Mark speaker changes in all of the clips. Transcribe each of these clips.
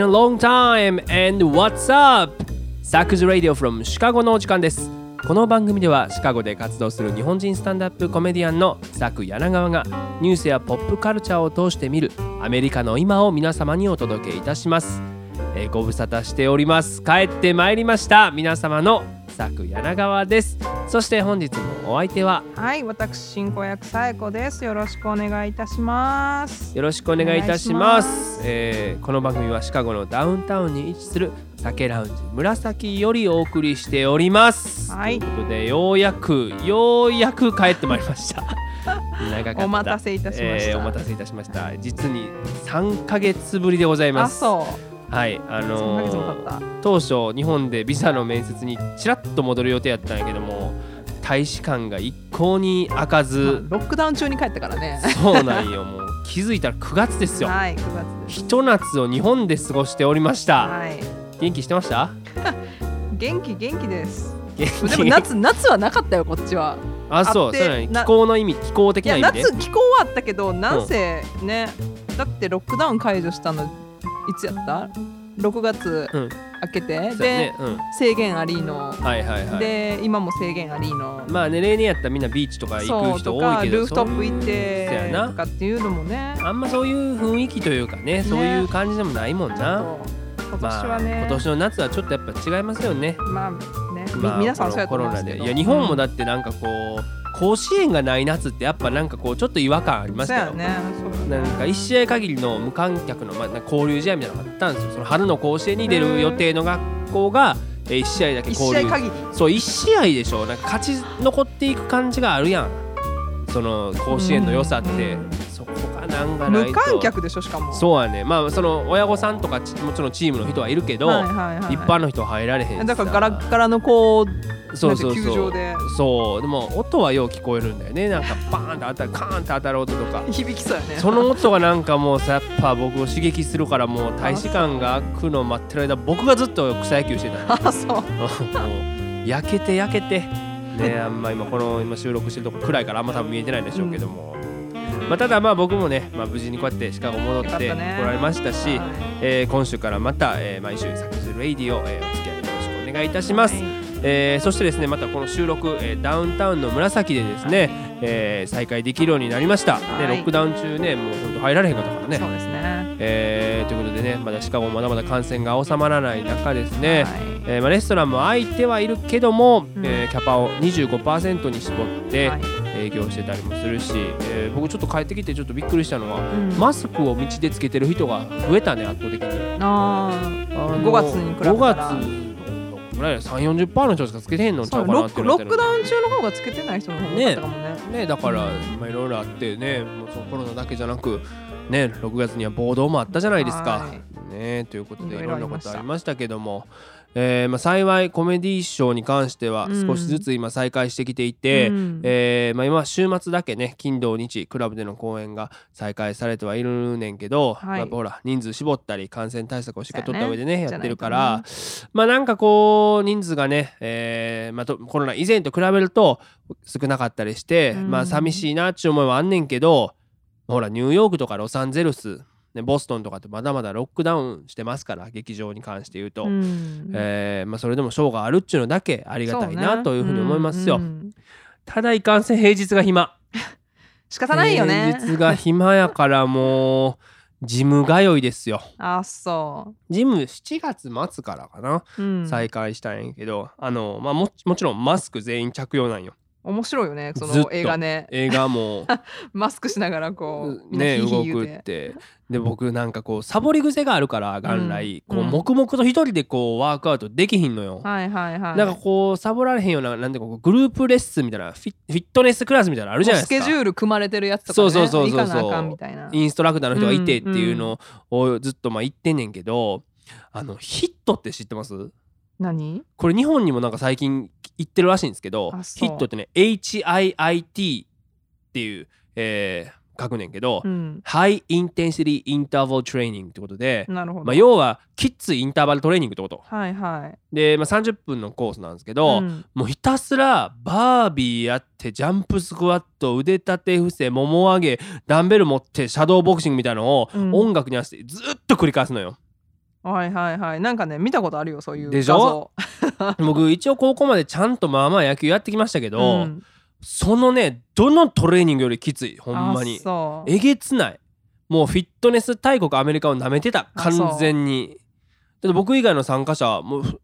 Speaker 1: been a long time and what's up? サクズ Radio from シカゴのお時間です。この番組ではシカゴで活動する日本人スタンダップコメディアンのサク柳川がニュースやポップカルチャーを通して見るアメリカの今を皆様にお届けいたします、えーご無沙汰しております。帰ってまいりました。皆様のサク柳川です。そして本日のお相手は
Speaker 2: はい、私進行役さえこです。よろしくお願いいたします。
Speaker 1: よろしくお願いいたします。
Speaker 2: し
Speaker 1: えーこの番組はシカゴのダウンタウンに位置する酒ラウンジ紫よりお送りしております、
Speaker 2: はい。
Speaker 1: ということでようやくようやく帰ってまいりました。長かった。
Speaker 2: お待たせいたしました。
Speaker 1: えーお待たせいたしました。実に3ヶ月ぶりでございま
Speaker 2: あ、
Speaker 1: す
Speaker 2: そう。
Speaker 1: はいあ
Speaker 2: 3ヶ
Speaker 1: のー。当初日本でビザの面接にちらっと戻る予定やったんやけども大使館が一向に開かず
Speaker 2: ロックダウン中に帰ったからね。
Speaker 1: そうなんよもう気づいたら9月ですよ
Speaker 2: はい、9月。
Speaker 1: ひと夏を日本で過ごしておりました
Speaker 2: はい。
Speaker 1: 元気してました？
Speaker 2: 元気元気です。
Speaker 1: 元気
Speaker 2: でも夏夏はなかったよこっちは。
Speaker 1: あそうそう気候の意味気候的な意味で
Speaker 2: 夏気候はあったけどなんせね、だってロックダウン解除したのいつやった？6月
Speaker 1: うん。
Speaker 2: 明けて、
Speaker 1: そうや
Speaker 2: で、
Speaker 1: ねうん。
Speaker 2: 制限ありの、
Speaker 1: はいはいはい。
Speaker 2: で今も制限ありの。
Speaker 1: まあね例年やったらみんなビーチとか行く人多いけど
Speaker 2: ルーフトップ行ってとかっていうのもね。
Speaker 1: あんまそういう雰囲気というかねそういう感じでもないもんな。
Speaker 2: 今年はね、
Speaker 1: まあ、今年の夏はちょっとやっぱ違いますよね。
Speaker 2: まあね、み
Speaker 1: まあ
Speaker 2: 皆さんそうやと
Speaker 1: コロナ
Speaker 2: 思いますけど。
Speaker 1: で。いや日本も
Speaker 2: だ
Speaker 1: だってなんかこう甲子園がない夏ってやっぱなんかこうちょっと違和感ありましたよ
Speaker 2: ね。
Speaker 1: なんか1試合限りの無観客の、まあ、交流試合みたいなのがあったんですよ。その春の甲子園に出る予定の学校がえ1試合だけ
Speaker 2: 一
Speaker 1: 交流。
Speaker 2: 試合限り。
Speaker 1: そう1試合でしょ。なんか勝ち残っていく感じがあるやん。その甲子園の良さって、
Speaker 2: うん。
Speaker 1: そこがなんかないと。
Speaker 2: 無観客でしょしかも。
Speaker 1: そうやね。まあその親御さんとかちもちろんチームの人はいるけど、一般の人は入られへん
Speaker 2: だからガラッガラのこう
Speaker 1: そうそうそう。
Speaker 2: 場で。
Speaker 1: そう。でも音はよう聞こえるんだよね。なんかバーンって当たるカーンって当たる音とか。
Speaker 2: 響きそうやね。
Speaker 1: その音がなんかもうさやっぱ僕を刺激するからもう大使館が開くの待ってる間僕がずっと草野球してた。の
Speaker 2: あそう。
Speaker 1: も う焼けて焼けて。ねあんま今この今収録してるとこ暗いからあんま多分見えてないんでしょうけども、まあ、ただまあ僕もね、まあ、無事にこうやってシカゴ戻って来
Speaker 2: よかったね。
Speaker 1: られましたし、
Speaker 2: はい。
Speaker 1: えー今週からまた、えー毎週「サクズ・レイディオ」えーお付き合いよろしくお願いいたします、
Speaker 2: はい
Speaker 1: えーそしてですねまたこの収録、えーダウンタウンの紫でですね、えー再開できるようになりました、
Speaker 2: はい。
Speaker 1: でロックダウン中ねもう本当入られへんかったからね。
Speaker 2: そうですね。
Speaker 1: えーということでねまだシカゴまだまだ感染が収まらない中ですね、
Speaker 2: はい。
Speaker 1: えーまあ、レストランも開いてはいるけども、
Speaker 2: うん。
Speaker 1: えーキャパを25%に絞って
Speaker 2: はい。
Speaker 1: 営業してたりもするし、えー僕ちょっと帰ってきてちょっとびっくりしたのは、
Speaker 2: うん。
Speaker 1: マスクを道でつけてる人が増えたね圧倒的に。
Speaker 2: あ
Speaker 1: あの
Speaker 2: 5月に比べたら。
Speaker 1: 5月ぐらい3 4 0の人しかつけてへんの
Speaker 2: あ
Speaker 1: ちゃ
Speaker 2: ううロックロ
Speaker 1: ってなってる。
Speaker 2: ックダウン中の方がつけてない人の方が多かったかもね。
Speaker 1: ねだからまあいろいろあってねもうそのコロナだけじゃなくね6月には暴動もあったじゃないですか。
Speaker 2: は。
Speaker 1: ねということでい
Speaker 2: いろ
Speaker 1: んなことありましたけども、えーまあ、幸いコメディーショーに関しては
Speaker 2: うん。
Speaker 1: 少しずつ今再開してきていて、
Speaker 2: うん。
Speaker 1: えーまあ、今週末だけね金土日クラブでの公演が再開されてはいるねんけど、
Speaker 2: はい。
Speaker 1: まあほら人数絞ったり感染対策をしっかり取った上でね
Speaker 2: ね。
Speaker 1: やってるからまあなんかこう人数がね、えーまあ、とコロナ以前と比べると少なかったりして、
Speaker 2: うん。
Speaker 1: まあ寂しいなっていう思いはあんねんけどほらニューヨークとかロサンゼルス、ね、ボストンとかってまだまだロックダウンしてますから劇場に関して言うと、
Speaker 2: うん
Speaker 1: えーまあ、それでもショーがあるっていうのだけありがたいなというふうに思いますよ。
Speaker 2: うんうん
Speaker 1: ただいかんせん平日が暇。
Speaker 2: 仕方ないよね
Speaker 1: 平日が暇やからもうジム通いですよ。
Speaker 2: あそ
Speaker 1: ジム7月末からかな、
Speaker 2: う、うん、
Speaker 1: 再開したんやけどあの、まあ、ももちろんマスク全員着用なんよ。
Speaker 2: 面白いよねその映画ね。
Speaker 1: 映画も。
Speaker 2: マスクしながらこう
Speaker 1: ね動くって。てで僕なんかこうサボり癖があるから元来、こう
Speaker 2: うん。うん
Speaker 1: 黙々と一人でこうワークアウトできひんのよ。
Speaker 2: はいはいはい。
Speaker 1: なんかこうサボられへんようななんていうかこうグループレッスンみたいなフィフィットネスクラスみたいなのあるじゃないですか。
Speaker 2: スケジュール組まれてるやつとか、ね、
Speaker 1: そうそうそうそうそう。インストラクターの人がいてっていうのをずっとまあ言ってんねんけど、あのヒットって知ってます？
Speaker 2: 何？
Speaker 1: これ日本にもなんか最近言ってるらしいんですけどヒットってね HIIT っていう、えー書くねんけど、
Speaker 2: うん。
Speaker 1: ハイインテンシティインターバルトレーニングってことで、
Speaker 2: なるほど、
Speaker 1: まあ、要はキッズインターバルトレーニングってこと。
Speaker 2: はいはい。
Speaker 1: で、まあ、30分のコースなんですけど、
Speaker 2: うん。
Speaker 1: もうひたすらバービーやってジャンプスクワット腕立て伏せもも上げダンベル持ってシャドーボクシングみたいなのを
Speaker 2: うん。
Speaker 1: 音楽に合わせてずっと繰り返すのよ。
Speaker 2: はいはいはい。なんかね見たことあるよそういう画
Speaker 1: でし
Speaker 2: 像。
Speaker 1: ょ 僕一応高校までちゃんとまあまあ野球やってきましたけど、
Speaker 2: ん、
Speaker 1: そのねどのトレーニングよりきつい？ほんまに。えげつない。もうフィットネス大国アメリカを舐めてた。完全に。だって僕以外の参加者もう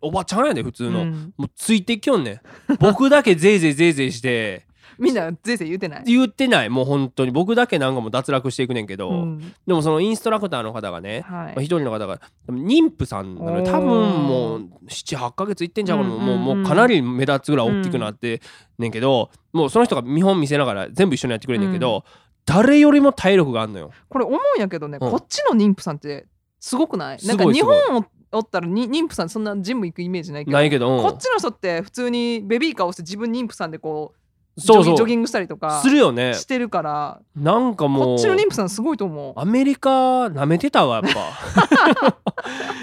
Speaker 1: おばちゃんやで普通の、
Speaker 2: うん。
Speaker 1: もうついてきよんねん。僕だけぜいぜいぜいぜいして
Speaker 2: みんなぜいぜい言うてない？
Speaker 1: 言ってない。もう本当に。僕だけなんかもう脱落していくねんけど、
Speaker 2: うん。
Speaker 1: でもそのインストラクターの方がね、
Speaker 2: はい。
Speaker 1: まあ、一人の方が妊婦さんなの多分もう78ヶ月いってんじゃんかな、
Speaker 2: うん
Speaker 1: もうもうかなり目立つぐらい大きくなってねんけど、もうその人が見本見せながら全部一緒にやってくれんねんけど、誰よりも体力があんのよ。
Speaker 2: これ思うんやけどね、
Speaker 1: うん。
Speaker 2: こっちの妊婦さんってすごくない？
Speaker 1: す
Speaker 2: なんか日本おったらに妊婦さんそんなジム行くイメージないけど
Speaker 1: ないけど、うん。
Speaker 2: こっちの人って普通にベビーカーをして自分妊婦さんでこう
Speaker 1: そうそう。
Speaker 2: ジョギングしたりとか
Speaker 1: するよね。
Speaker 2: してるから。
Speaker 1: なんかもう
Speaker 2: こっちの妊婦さんすごいと思う。
Speaker 1: アメリカなめてたわやっぱ。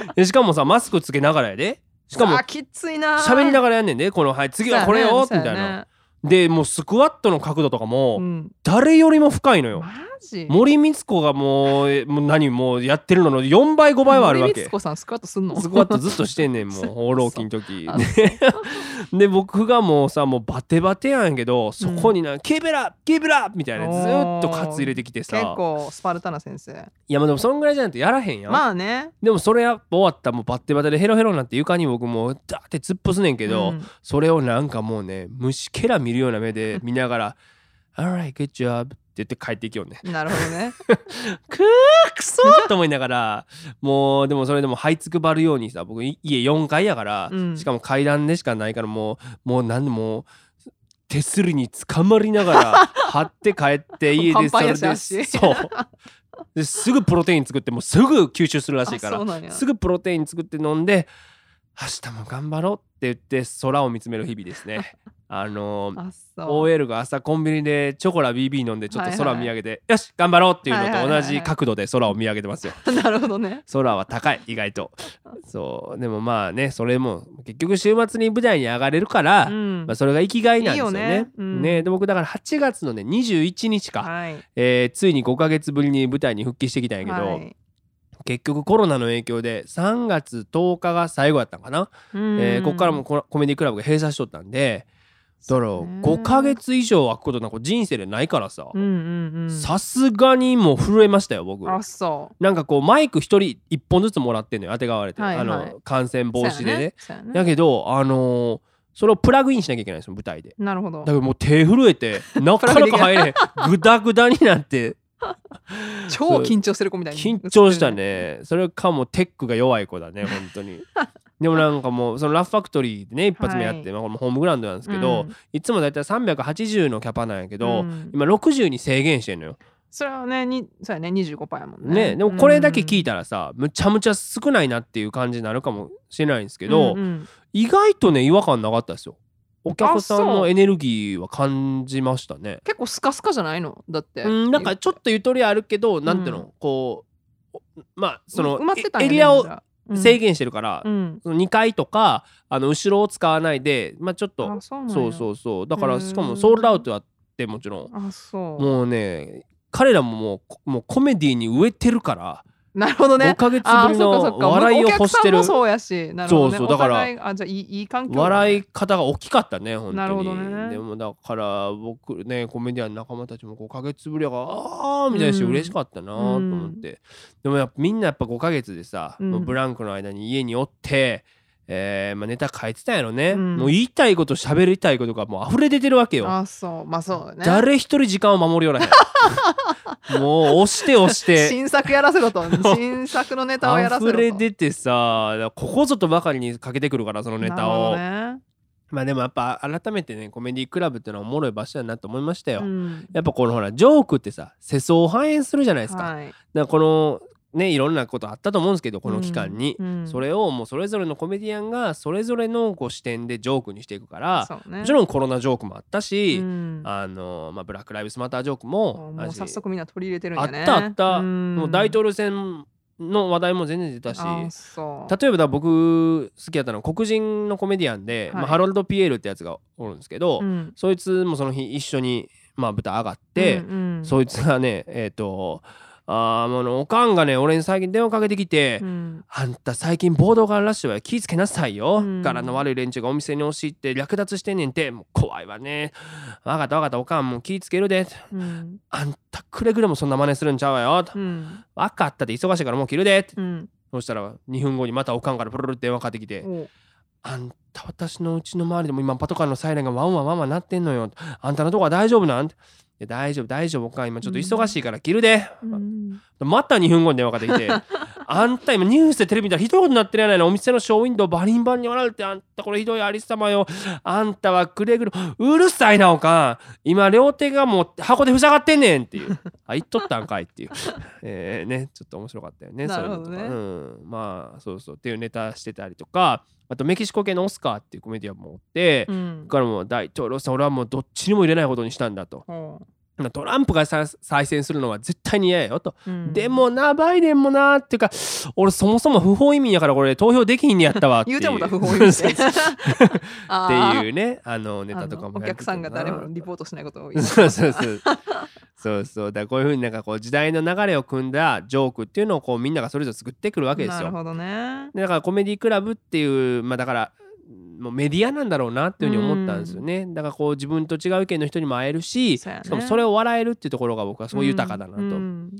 Speaker 1: でしかもさマスクつけながらやで。しかも
Speaker 2: あきついな。
Speaker 1: 喋りながらやんねんでこの「はい次はこれよ」みたいな、
Speaker 2: な
Speaker 1: でもうスクワットの角度とかも
Speaker 2: うん、
Speaker 1: 誰よりも深いのよ、
Speaker 2: マジ？
Speaker 1: 森光子がもうえもう何もうやってるのの4倍5倍はあるわ
Speaker 2: 森
Speaker 1: け
Speaker 2: 光子さんスクワットすんの？
Speaker 1: スクワットずっとしてんねんもう 放浪期の時。
Speaker 2: あ
Speaker 1: でで僕がもうさもうバテバテやんやけどそこにな「キーブラッキーブラ!ッ!」みたいなずー。っとカツ入れてきて
Speaker 2: 結
Speaker 1: さ
Speaker 2: 構スパルタな先生。
Speaker 1: いやまあでもそんぐらいじゃないとやらへんやん、
Speaker 2: まあね。
Speaker 1: でもそれ終わったらもうバッテバテでヘロヘロになって床に僕もうダーって突っ伏すねんけど、
Speaker 2: うん。
Speaker 1: それをなんかもうね虫けら見るような目で見ながら「Alright good job」言って帰っていきよんね。
Speaker 2: なるほどね。
Speaker 1: くーくそーと思いながらもうでもそれでも這いつくばるようにさ僕い家4階やから、
Speaker 2: うん。
Speaker 1: しかも階段でしかないからもうもうなんでもう手すりにつかまりながら 張って帰って家でそれでそう。ですぐプロテイン作ってもうすぐ吸収するらしいからすぐプロテイン作って飲んで明日も頑張ろうって言って空を見つめる日々ですね。あのー
Speaker 2: あ
Speaker 1: OL が朝コンビニでチョコラ BB 飲んでちょっと
Speaker 2: はいはい。
Speaker 1: 空見上げて、よし頑張ろうっていうのと同
Speaker 2: はいはいはいはい。
Speaker 1: じ角度で空を見上げてますよ。
Speaker 2: なるほどね。
Speaker 1: 空は高い意外と。そうでもまあねそれも結局週末に舞台に上がれるから、
Speaker 2: うん。
Speaker 1: まあ、それが生きがいなんですよね。
Speaker 2: いいよね。うん。
Speaker 1: ねで僕だから8月のね21日か、
Speaker 2: はい。
Speaker 1: えーついに5ヶ月ぶりに舞台に復帰してきたんやけど、
Speaker 2: はい。
Speaker 1: 結局コロナの影響で3月10日が最後やったんかな、えーここからもココメディクラブが閉鎖しとったんでだから5ヶ月以上空くことなんか人生でないからさ。さすがにもう震えましたよ僕。
Speaker 2: あそう。
Speaker 1: なんかこうマイク1人1本ずつもらってんのよ当てがわれて、
Speaker 2: はいはい。
Speaker 1: あの感染防止でね。
Speaker 2: ねそうや
Speaker 1: だけどあのーそれをプラグインしなきゃいけないんですよ舞台で。
Speaker 2: なるほど。
Speaker 1: だからもう手震えてなかなか入れへん。グダグダになって
Speaker 2: 超緊張してる子みたいに
Speaker 1: 緊張したね。それかもうテックが弱い子だね 本当に。でもなんかもうそのラフファクトリーでね一発目やって、
Speaker 2: はい。
Speaker 1: まあ、これもホームグラウンドなんですけど、
Speaker 2: うん。
Speaker 1: いつもだいたい380のキャパなんやけど、
Speaker 2: うん。
Speaker 1: 今60に制限してんのよ。
Speaker 2: それはねにそうやね25%やもんね。
Speaker 1: ねでもこれだけ聞い
Speaker 2: た
Speaker 1: たらさ、むちゃむちゃ少ないなっていう感じになるかもしれないんですけど、
Speaker 2: うんうん。
Speaker 1: 意外とね違和感なかったですよ。お客さんのエネルギーは感じましたね。
Speaker 2: 結構スカスカじゃないの？だって。
Speaker 1: うん、なんかちょっとゆとりあるけど、なんていうのこうまあその
Speaker 2: ね
Speaker 1: エリアを制限してるから、
Speaker 2: うん。
Speaker 1: その2階とかあの後ろを使わないでまあちょっと
Speaker 2: あそう
Speaker 1: そうそうそう。だからしかもソールドアウトやってもちろん。もうね彼らももうこもうコメディに植えてるから、
Speaker 2: なるほどね。
Speaker 1: 5ヶ月
Speaker 2: あ
Speaker 1: ぶりの笑いを欲してる。
Speaker 2: お客さんもそうやし。なるほど、ね、
Speaker 1: そうそうだから
Speaker 2: あじゃあいいいい環境だね。
Speaker 1: 笑い方が大きかったね本当に。
Speaker 2: なるほどね。
Speaker 1: でもだから僕ねコメディアンの仲間たちも5ヶ月ぶりやからあーみたいなし
Speaker 2: うん。
Speaker 1: 嬉しかったなと思って、でもやっぱみんなやっぱ5ヶ月でさ、
Speaker 2: うん。
Speaker 1: ブランクの間に家におってえーまあ、ネタ書いてたんやろね、
Speaker 2: うん。
Speaker 1: もう言いたいこと喋りたいことがもう溢れ出てるわけよ。
Speaker 2: あそう。まあそうだね。
Speaker 1: 誰一人時間を守りよらへん。もう押して押して。
Speaker 2: 新作やらせろと。新作のネタをやらせろと。
Speaker 1: 溢れ出てさここぞとばかりにかけてくるからそのネタを、
Speaker 2: ね。
Speaker 1: まあでもやっぱ改めてねコメディクラブっていうのはおもろい場所だなと思いましたよ、
Speaker 2: うん。
Speaker 1: やっぱこのほらジョークってさ世相を反映するじゃないですか,、だか
Speaker 2: はい
Speaker 1: らこのねいろんなことあったと思うんですけどこの期間に、
Speaker 2: うんうん。
Speaker 1: それをもうそれぞれのコメディアンがそれぞれのこう視点でジョークにしていくから、
Speaker 2: ね。
Speaker 1: もちろんコロナジョークもあったし、
Speaker 2: うん。
Speaker 1: あのまあ、ブラック・ライブスマタージョークも
Speaker 2: 早速みんな取り入れてるん
Speaker 1: あっ
Speaker 2: やね
Speaker 1: たあった、
Speaker 2: ん。
Speaker 1: もう大統領選の話題も全然出たし例えばだ僕好きやったのは黒人のコメディアンで、
Speaker 2: はい。
Speaker 1: まあ、ハロルド・ピエールってやつがおるんですけど、
Speaker 2: うん。
Speaker 1: そいつもその日一緒に、まあ、舞台上がって、
Speaker 2: うんうん。
Speaker 1: そいつがねえっ、とあーもうあのおかんがね俺に最近電話かけてきて、
Speaker 2: うん。
Speaker 1: あんた最近暴動があるらしいわよ気ぃつけなさいよ、
Speaker 2: うん。
Speaker 1: 柄の悪い連中がお店に押し入って略奪してんねんて。もう怖いわね。わかったわかったおかんもう気ぃつけるで。
Speaker 2: うん。
Speaker 1: あんたくれぐれもそんな真似するんちゃうわよ。
Speaker 2: うん。
Speaker 1: わかったって忙しいからもう切るで。
Speaker 2: うん。
Speaker 1: そしたら2分後にまたおかんからプルルって電話かかってきて
Speaker 2: お
Speaker 1: あんた私のうちの周りでも今パトカーのサイレンがワンワンワンワンなってんのよ。あんたのとこは大丈夫なん？や大丈夫大丈夫おかん今ちょっと忙しいから切るで、
Speaker 2: うん。
Speaker 1: また2分後に電話かかってきて あんた今ニュースでテレビ見たらひどいことになってるやないの。お店のショーウィンドウバリンバリンに割られてあんたこれひどいありさまよ。あんたはくれぐれうるさいなおかん。今両手がもう箱で塞がってんねんっていう。あ言っとったんかいっていう。えーねちょっと面白かったよね
Speaker 2: ね。
Speaker 1: そういうのとか。うん。まあそうそう。っていうネタしてたりとかあとメキシコ系のオスカーっていうコメディアンもおって、
Speaker 2: うん。
Speaker 1: だからもう大統領さん俺はもうどっちにも入れないことにしたんだと。
Speaker 2: ほ
Speaker 1: トランプがさ再選するのは絶対に嫌やよと。
Speaker 2: ううん。
Speaker 1: でもなバイデンもなっていうか俺そもそも不法移民やからこれ投票できひんねやったわっていう。
Speaker 2: 言うてもだ不法移民 って
Speaker 1: いうねあのネ
Speaker 2: あ
Speaker 1: タとかも
Speaker 2: のお客さんが誰もリポートしないことを言
Speaker 1: そうそうそうそうそう。だこういうふうになんかこう時代の流れを組んだジョークっていうのをこうみんながそれぞれ作ってくるわけですよ。
Speaker 2: なるほどね。
Speaker 1: でだからコメディクラブっていうまあだからもうメディアなんだろうなっていうふうに思ったんですよね。だからこう自分と違う意見の人にも会えるし、
Speaker 2: ね。
Speaker 1: しかもそれを笑えるっていうところが僕はすごい豊かだなと、
Speaker 2: うん。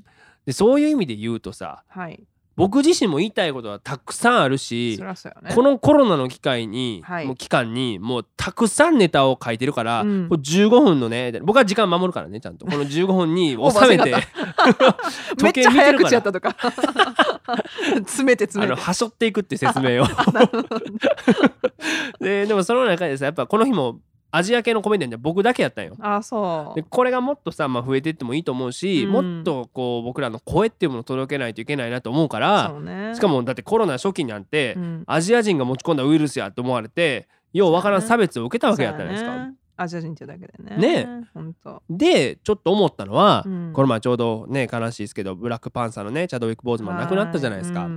Speaker 1: でそういう意味で言うとさ
Speaker 2: はい
Speaker 1: 僕自身も言いたいことはたくさんあるし
Speaker 2: ね。
Speaker 1: このコロナの機会に、
Speaker 2: はい。
Speaker 1: もう期間にもうたくさんネタを書いてるから、
Speaker 2: うん。
Speaker 1: これ15分のね僕は時間守るからねちゃんと。この15分に 収めて。時計
Speaker 2: ちゃ早
Speaker 1: 見てるから
Speaker 2: 口やったとか。詰めて詰めて。
Speaker 1: はしょっていくって説明を。ででもその中でさやっぱこの日もアジア系のコメディアンで僕だけやったんよ。
Speaker 2: あそう。
Speaker 1: でこれがもっとさ、まあ、増えていってもいいと思うし、
Speaker 2: うん。
Speaker 1: もっとこう僕らの声っていうものを届けないといけないなと思うから
Speaker 2: そうね。
Speaker 1: しかもだってコロナ初期なんて、
Speaker 2: うん。
Speaker 1: アジア人が持ち込んだウイルスやと思われてようわからん差別を受けたわけやったじゃないですか。
Speaker 2: そうやね。アジア人ってだけでね。
Speaker 1: ね。
Speaker 2: ほんと。
Speaker 1: でちょっと思ったのは、
Speaker 2: うん。
Speaker 1: この前ちょうどね悲しいですけどブラックパンサーのねチャドウィック・ボーズマン亡くなったじゃないですか。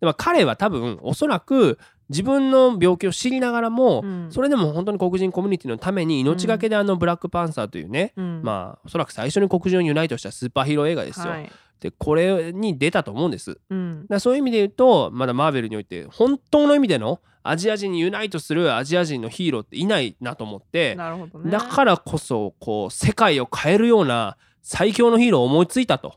Speaker 1: でも彼は多分おそらく自分の病気を知りながらも、
Speaker 2: うん。
Speaker 1: それでも本当に黒人コミュニティのために命がけであのブラックパンサーというね、
Speaker 2: うん。
Speaker 1: まあおそらく最初に黒人をユナイトしたスーパーヒーロー映画ですよ。
Speaker 2: はい。
Speaker 1: でこれに出たと思うんです。
Speaker 2: うん。
Speaker 1: らそういう意味で言うとまだマーベルにおいて本当の意味でのアジア人にユナイトするアジア人のヒーローっていないなと思って、
Speaker 2: ね。
Speaker 1: だからこそこう世界を変えるような最強のヒーローを思いついたと、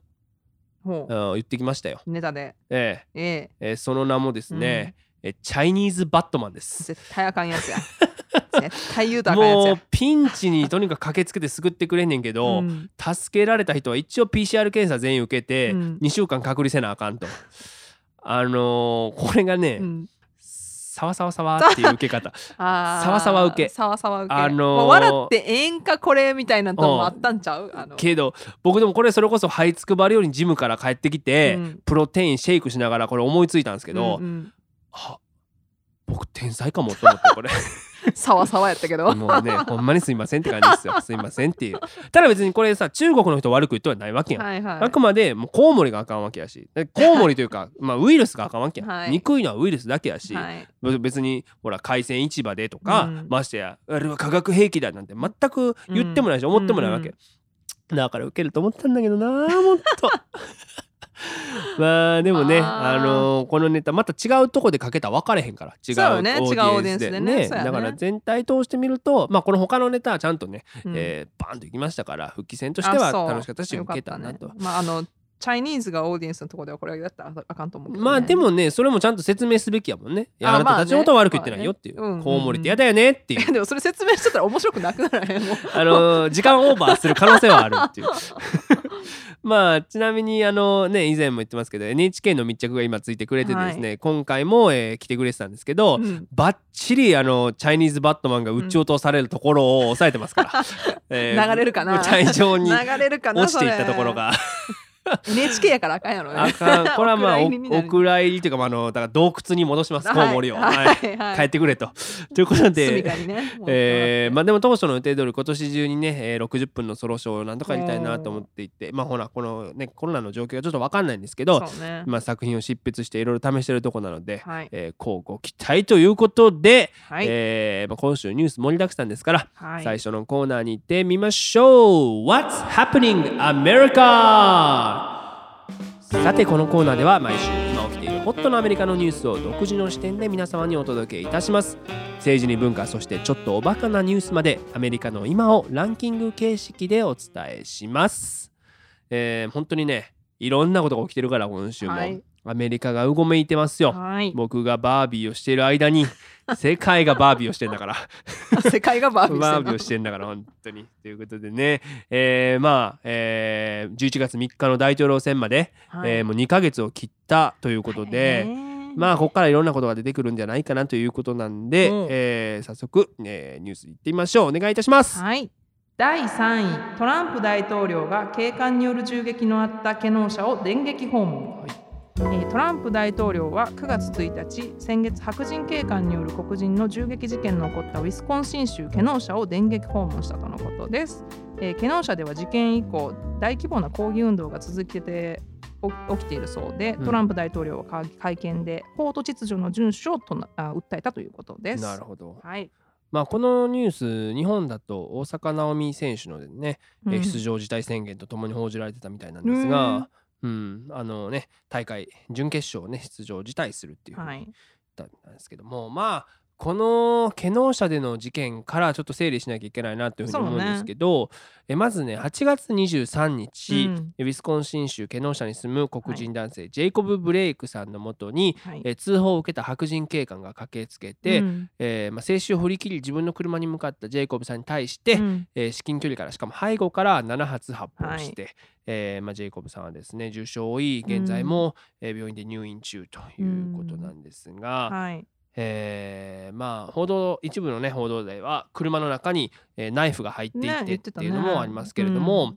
Speaker 1: 言ってきましたよ。
Speaker 2: ネタで。
Speaker 1: え
Speaker 2: え。え
Speaker 1: え。えーその名もですね、えチャイニーズ・バットマンです。
Speaker 2: 絶対あかんやつや。絶対言うとあかんやつや。
Speaker 1: もうピンチにとにかく駆けつけて救ってくれんねんけど、
Speaker 2: うん。
Speaker 1: 助けられた人は一応 PCR 検査全員受けて
Speaker 2: うん。
Speaker 1: 2週間隔離せなあかんと。あのーこれがね、
Speaker 2: うん。
Speaker 1: サワサワサワっていう受け方。サワサワ受け。
Speaker 2: サワサワ受け。
Speaker 1: あのー
Speaker 2: 笑ってええんかこれみたいなのもあったんちゃう？あの。
Speaker 1: けど僕でもこれそれこそ這いつくばるようにジムから帰ってきて、
Speaker 2: うん。
Speaker 1: プロテインシェイクしながらこれ思いついたんですけど、
Speaker 2: うんうん
Speaker 1: あ僕天才かもと思ってこれ。
Speaker 2: サワサワやったけど。
Speaker 1: もうねほんまにすいませんって感じですよ。すいませんっていう。ただ別にこれさ中国の人悪く言ってはないわけやん、
Speaker 2: はいはい。
Speaker 1: あくまでもうコウモリがあかんわけやし。でコウモリというかまあウイルスがあかんわけやん、
Speaker 2: はい。
Speaker 1: 憎いのはウイルスだけやし、
Speaker 2: はい。
Speaker 1: べ別にほら海鮮市場でとか、
Speaker 2: うん。
Speaker 1: ましてやあれは化学兵器だなんて全く言ってもないし、
Speaker 2: うん。
Speaker 1: 思ってもないわけ、だから受けると思ったんだけどなもっと まあでもねあのーこのネタまた違うとこでかけたら分かれへんから。違う
Speaker 2: ね。
Speaker 1: オーデ
Speaker 2: 違うオーディエン
Speaker 1: スで
Speaker 2: ね。
Speaker 1: だから全体通してみるとまあこの他のネタはちゃんとね、
Speaker 2: うん。
Speaker 1: えーバーンといきましたから復帰戦としては楽しかったし受けたなと。
Speaker 2: まああのチャイニーズがオーディエンスのところではこれやったらあかんと思うね。
Speaker 1: まあでもねそれもちゃんと説明すべきやもんね。いや
Speaker 2: あ
Speaker 1: あなたたちのことは悪く言ってないよっていう。
Speaker 2: まあね。うん。
Speaker 1: コウモリってやだよねっていう。
Speaker 2: でもそれ説明してたら面白くなくならへんもう
Speaker 1: あのー時間オーバーする可能性はあるっていう。まあちなみにあのね以前も言ってますけど NHK の密着が今ついてくれてですね、今回も、えー来てくれてたんですけど、
Speaker 2: うん。
Speaker 1: バッチリあのチャイニーズバットマンが撃ち落とされるところを抑えてますから、え
Speaker 2: 流れるかな？
Speaker 1: 舞台上に
Speaker 2: 流れるかな？
Speaker 1: 落ちていったところが
Speaker 2: NHK やからあかんやろね。
Speaker 1: あかん。これはまあお
Speaker 2: お蔵入り
Speaker 1: というか、まあ、あのだから洞窟に戻します。コウモリを、
Speaker 2: はい。
Speaker 1: はい。帰ってくれと。ということ
Speaker 2: 住
Speaker 1: で
Speaker 2: ね。
Speaker 1: えーまあでも当初の予定通り今年中にね、えー60分のソロショーをなんとかやりたいなと思っていてまあほらこのねコロナの状況がちょっと分かんないんですけど、
Speaker 2: ね。
Speaker 1: まあ、作品を執筆していろいろ試してるとこなので、
Speaker 2: はい。
Speaker 1: えー、こうご期待ということで、
Speaker 2: はい。
Speaker 1: えーまあ、今週ニュース盛りだくさんですから、
Speaker 2: はい。
Speaker 1: 最初のコーナーに行ってみましょう。What's happening America? さてこのコーナーでは毎週今起きているホットなアメリカのニュースを独自の視点で皆様にお届けいたします。政治に文化そしてちょっとおバカなニュースまでアメリカの今をランキング形式でお伝えします、えー、本当にねいろんなことが起きてるから今週も、
Speaker 2: はい。
Speaker 1: アメリカがうごめいてますよ。
Speaker 2: はい。
Speaker 1: 僕がバービーをしている間に 世界がバービーをしてんだから。
Speaker 2: 世界がバービー
Speaker 1: をしてんだから本当に。ということでね、えー、まあ、えー、11月3日の大統領選まで、
Speaker 2: はい。
Speaker 1: えーもう2ヶ月を切ったということで、まあここからいろんなことが出てくるんじゃないかなということなんで、
Speaker 2: うん。
Speaker 1: えー早速、えーニュースいってみましょう。お願いいたします。
Speaker 2: はい。第3位トランプ大統領が警官による銃撃のあったケノン社を電撃訪問、
Speaker 1: はい。
Speaker 2: えートランプ大統領は9月1日先月白人警官による黒人の銃撃事件の起こったウィスコンシン州ケノン社を電撃訪問したとのことです、えーケノン社では事件以降大規模な抗議運動が続けてお起きているそうで、
Speaker 1: うん。
Speaker 2: トランプ大統領は会会見で法と秩序の遵守をとなあ訴えたということです。
Speaker 1: なるほど。
Speaker 2: はい、
Speaker 1: まあこのニュース日本だと大坂なおみ選手のね、えー
Speaker 2: うん
Speaker 1: 出場辞退宣言とともに報じられてたみたいなんですが、うん、あのね大会準決勝ね出場辞退するっていうふうに
Speaker 2: はい。
Speaker 1: だったんですけどもまあこのケノン社での事件からちょっと整理しなきゃいけないなというふうに思うんですけど、えまずね8月23日、
Speaker 2: うん。
Speaker 1: ウィスコンシン州ケノン社に住む黒人男性、ジェイコブ・ブレイクさんのもとに、
Speaker 2: はい。
Speaker 1: え通報を受けた白人警官が駆けつけて、
Speaker 2: うん。
Speaker 1: えーまあ、制止を振り切り自分の車に向かったジェイコブさんに対して、
Speaker 2: うん。
Speaker 1: えー至近距離からしかも背後から7発発砲して、えーまあ、ジェイコブさんはですね重傷を負い現在も、えー病院で入院中ということなんですが、
Speaker 2: はい
Speaker 1: えーまあ報道一部のね報道では車の中に、えーナイフが入っていてっ
Speaker 2: て
Speaker 1: いうのもありますけれども、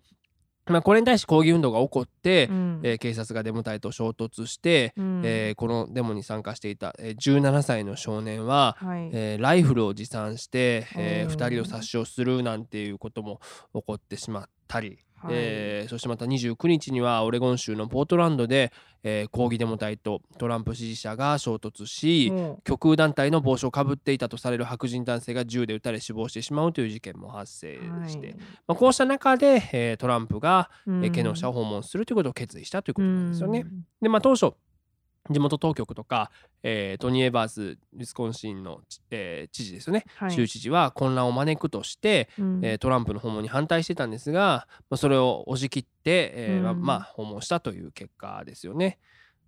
Speaker 1: まあ、これに対し抗議運動が起こって、
Speaker 2: うん。
Speaker 1: えー警察がデモ隊と衝突して、
Speaker 2: うん。
Speaker 1: えーこのデモに参加していた、えー17歳の少年は、
Speaker 2: はい。
Speaker 1: えーライフルを持参して、え
Speaker 2: うん
Speaker 1: 2人を殺傷するなんていうことも起こってしまったり、
Speaker 2: はい。
Speaker 1: えーそしてまた29日にはオレゴン州のポートランドで、えー抗議デモ隊とトランプ支持者が衝突し、
Speaker 2: も
Speaker 1: 極右団体の帽子をかぶっていたとされる白人男性が銃で撃たれ死亡してしまうという事件も発生
Speaker 2: う
Speaker 1: して、
Speaker 2: はい。
Speaker 1: まあ、こうした中で、えートランプが、え
Speaker 2: うん。
Speaker 1: ーケノン社を訪問するということを決意したということなんですよね。
Speaker 2: うん。
Speaker 1: でまあ当初地元当局とか、えートニー・エバースウィスコンシンの、えー知事ですよね、
Speaker 2: はい。
Speaker 1: 州知事は混乱を招くとして、
Speaker 2: うん。
Speaker 1: えートランプの訪問に反対してたんですが、まあ、それを押し切って、えーまあ
Speaker 2: うん。
Speaker 1: まあ訪問したという結果ですよね。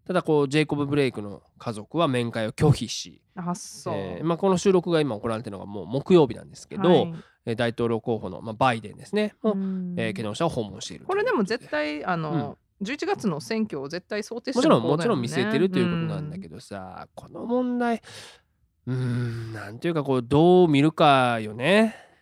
Speaker 1: ただこうジェイコブ・ブレイクの家族は面会を拒否し、
Speaker 2: あそう、
Speaker 1: えーまあ、この収録が今行われているのがもう木曜日なんですけど、
Speaker 2: はい。
Speaker 1: えー大統領候補の、まあ、バイデンですね。も、
Speaker 2: うん。
Speaker 1: えーケノン社を訪問している
Speaker 2: これでも絶
Speaker 1: 対
Speaker 2: 対あの、11月の選挙を絶対想定して
Speaker 1: もちろん
Speaker 2: る
Speaker 1: もちろん見据えてるということなんだ
Speaker 2: ど、
Speaker 1: けどさ、この問題うーんなんていうかこうどう見るかよね。
Speaker 2: うん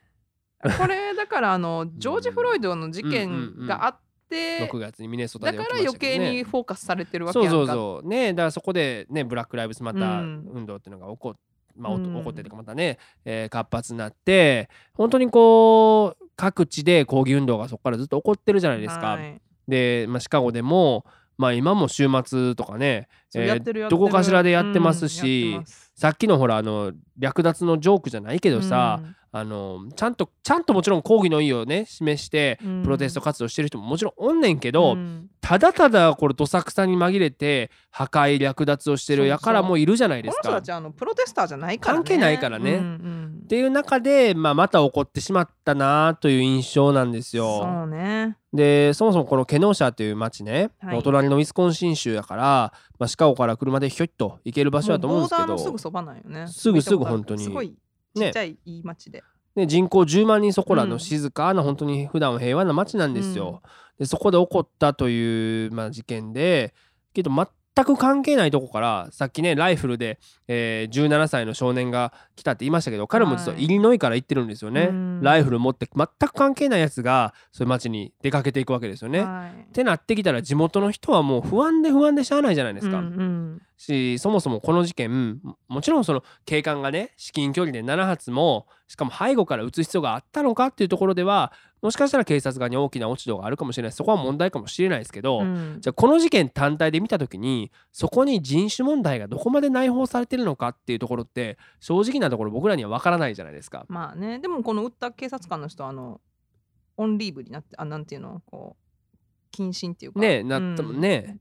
Speaker 2: これだからあのジョージ・フロイドの事件があって、
Speaker 1: 6月にミネソタ
Speaker 2: だ
Speaker 1: で
Speaker 2: から余計にフォーカスされてるわけ
Speaker 1: そう
Speaker 2: やんか。
Speaker 1: そうそうねだからそこでねブラック・ライブズマター
Speaker 2: うん。
Speaker 1: 運動っていうのが起こっまあ、起こってとかまたね、えー活発になって本当にこう各地で抗議運動がそこからずっと起こってるじゃないですか。
Speaker 2: はい
Speaker 1: で、まあ、シカゴでも、まあ、今も週末とかね、えどこかしらでやってます
Speaker 2: うん
Speaker 1: し、
Speaker 2: やってます
Speaker 1: さっきのほらあの略奪のジョークじゃないけどさ、あのちゃんとちゃんともちろん抗議の意をね示して
Speaker 2: うん。
Speaker 1: プロテスト活動してる人ももちろんおんねんけど、
Speaker 2: うん。
Speaker 1: ただただこれどさくさに紛れて破壊略奪をしてるやからもいるじゃないですか。
Speaker 2: この人たちあのプロテスターじゃないからね。
Speaker 1: 関係ないからね。
Speaker 2: うんうん。
Speaker 1: っていう中で、まあ、また起こってしまったなという印象なんですよ。
Speaker 2: そうね。
Speaker 1: でそもそもこのケノーシャという町ね、
Speaker 2: はい。
Speaker 1: お隣のウィスコンシン州やから、まあ、シカゴから車でひょいっと行ける場所だと思うんですけど。
Speaker 2: すぐそばなんよね。
Speaker 1: すぐすぐ本当に。
Speaker 2: すごいちっちゃいいい町で、
Speaker 1: ね、人口10万人そこらの
Speaker 2: うん。
Speaker 1: 静かな本当に普段は平和な町なんですよ。でそこで起こったという、まあ、事件でけど全く関係ないとこからさっきねライフルで、えー17歳の少年が来たって言いましたけど彼も実は
Speaker 2: はい
Speaker 1: イリノイから行ってるんですよね。
Speaker 2: うん
Speaker 1: ライフル持って全く関係ないやつがそういう町に出かけていくわけですよね。
Speaker 2: はい
Speaker 1: ってなってきたら地元の人はもう不安で不安でしゃあないじゃないですか。
Speaker 2: うんうん
Speaker 1: しそもそもこの事件ももちろんその警官がね至近距離で7発もしかも背後から撃つ必要があったのかっていうところではもしかしたら警察側に大きな落ち度があるかもしれない。そこは問題かもしれないですけど、
Speaker 2: うん。
Speaker 1: じゃあこの事件単体で見た時にそこに人種問題がどこまで内包されてるのかっていうところって正直なところ僕らには分からないじゃないですか。
Speaker 2: まあね。でもこの撃った警察官の人はあのオンリーブになってあなんていうの？こう謹慎っていうか。
Speaker 1: ねなったもんね。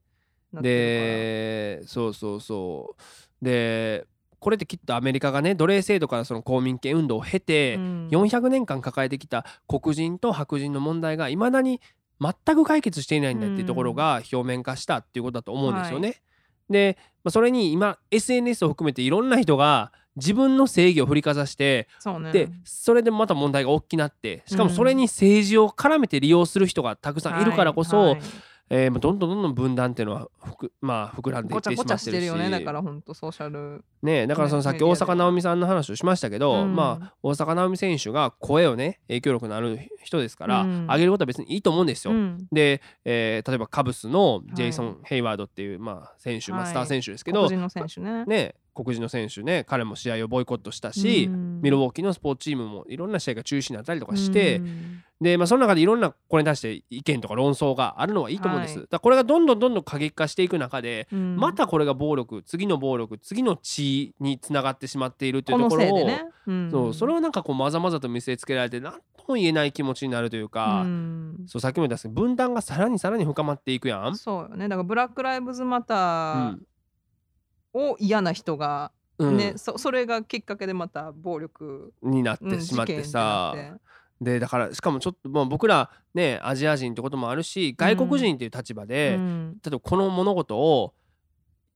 Speaker 2: なってる
Speaker 1: でそうそうそう。でこれってきっとアメリカがね奴隷制度からその公民権運動を経て、
Speaker 2: からうん。
Speaker 1: 400年間抱えてきた黒人と白人の問題がいまだに全く解決していないんだっていうところが表面化したっていうことだと思うんですよね。で、まあ、それに今 SNS を含めていろんな人が自分の正義を振りかざして
Speaker 2: ね。
Speaker 1: でそれでまた問題が大きくなってしかもそれに政治を絡めて利用する人がたくさんいるからこそ、
Speaker 2: はいはい
Speaker 1: えーまあどんどんどんどん分断っていうのはふく、まあ、膨らんでいってしまってるし。
Speaker 2: してるよね。だから本当ソーシャル。
Speaker 1: ねだからそのさっき大坂なおみさんの話をしましたけど、
Speaker 2: うん。
Speaker 1: まあ大坂なおみ選手が声をね影響力のある人ですから、
Speaker 2: うん。
Speaker 1: 上げることは別にいいと思うんですよ。
Speaker 2: うん。
Speaker 1: で、えー例えばカブスのジェイソン・
Speaker 2: はい。
Speaker 1: ヘイワードっていう、まあ、選手、まあ、
Speaker 2: はい
Speaker 1: スター選手ですけど、
Speaker 2: 黒人の選手ね。
Speaker 1: ね、黒人の選手ね彼も試合をボイコットしたし、
Speaker 2: うん。
Speaker 1: ミルウォーキーのスポーツチームもいろんな試合が中止になったりとかして、
Speaker 2: うん。
Speaker 1: で、まあ、その中でいろんなこれに対して意見とか論争があるのはいいと思うんです。
Speaker 2: はい。
Speaker 1: だこれがどんどんどんどん過激化していく中で、
Speaker 2: うん。
Speaker 1: またこれが暴力次の暴力次の血につながってしまっているという
Speaker 2: ことの
Speaker 1: ころを、
Speaker 2: ね、うん。
Speaker 1: そうそれをなんかこうまざまざと見せつけられて何とも言えない気持ちになるというか、
Speaker 2: うん。
Speaker 1: そうさっきも言ったんですけど分断がさらにさらに深まっていくやん。
Speaker 2: そうよね。だからブラック・ライブズ・マ
Speaker 1: う
Speaker 2: ター
Speaker 1: ん
Speaker 2: を嫌な人が、
Speaker 1: うん。
Speaker 2: ねそそれがきっかけでまた暴力、
Speaker 1: になっ
Speaker 2: うん
Speaker 1: てしまってさ、でだからしかもちょっと、まあ、僕らねアジア人ってこともあるし外国人っていう立場
Speaker 2: な
Speaker 1: で、
Speaker 2: うん。
Speaker 1: 例えばこの物事を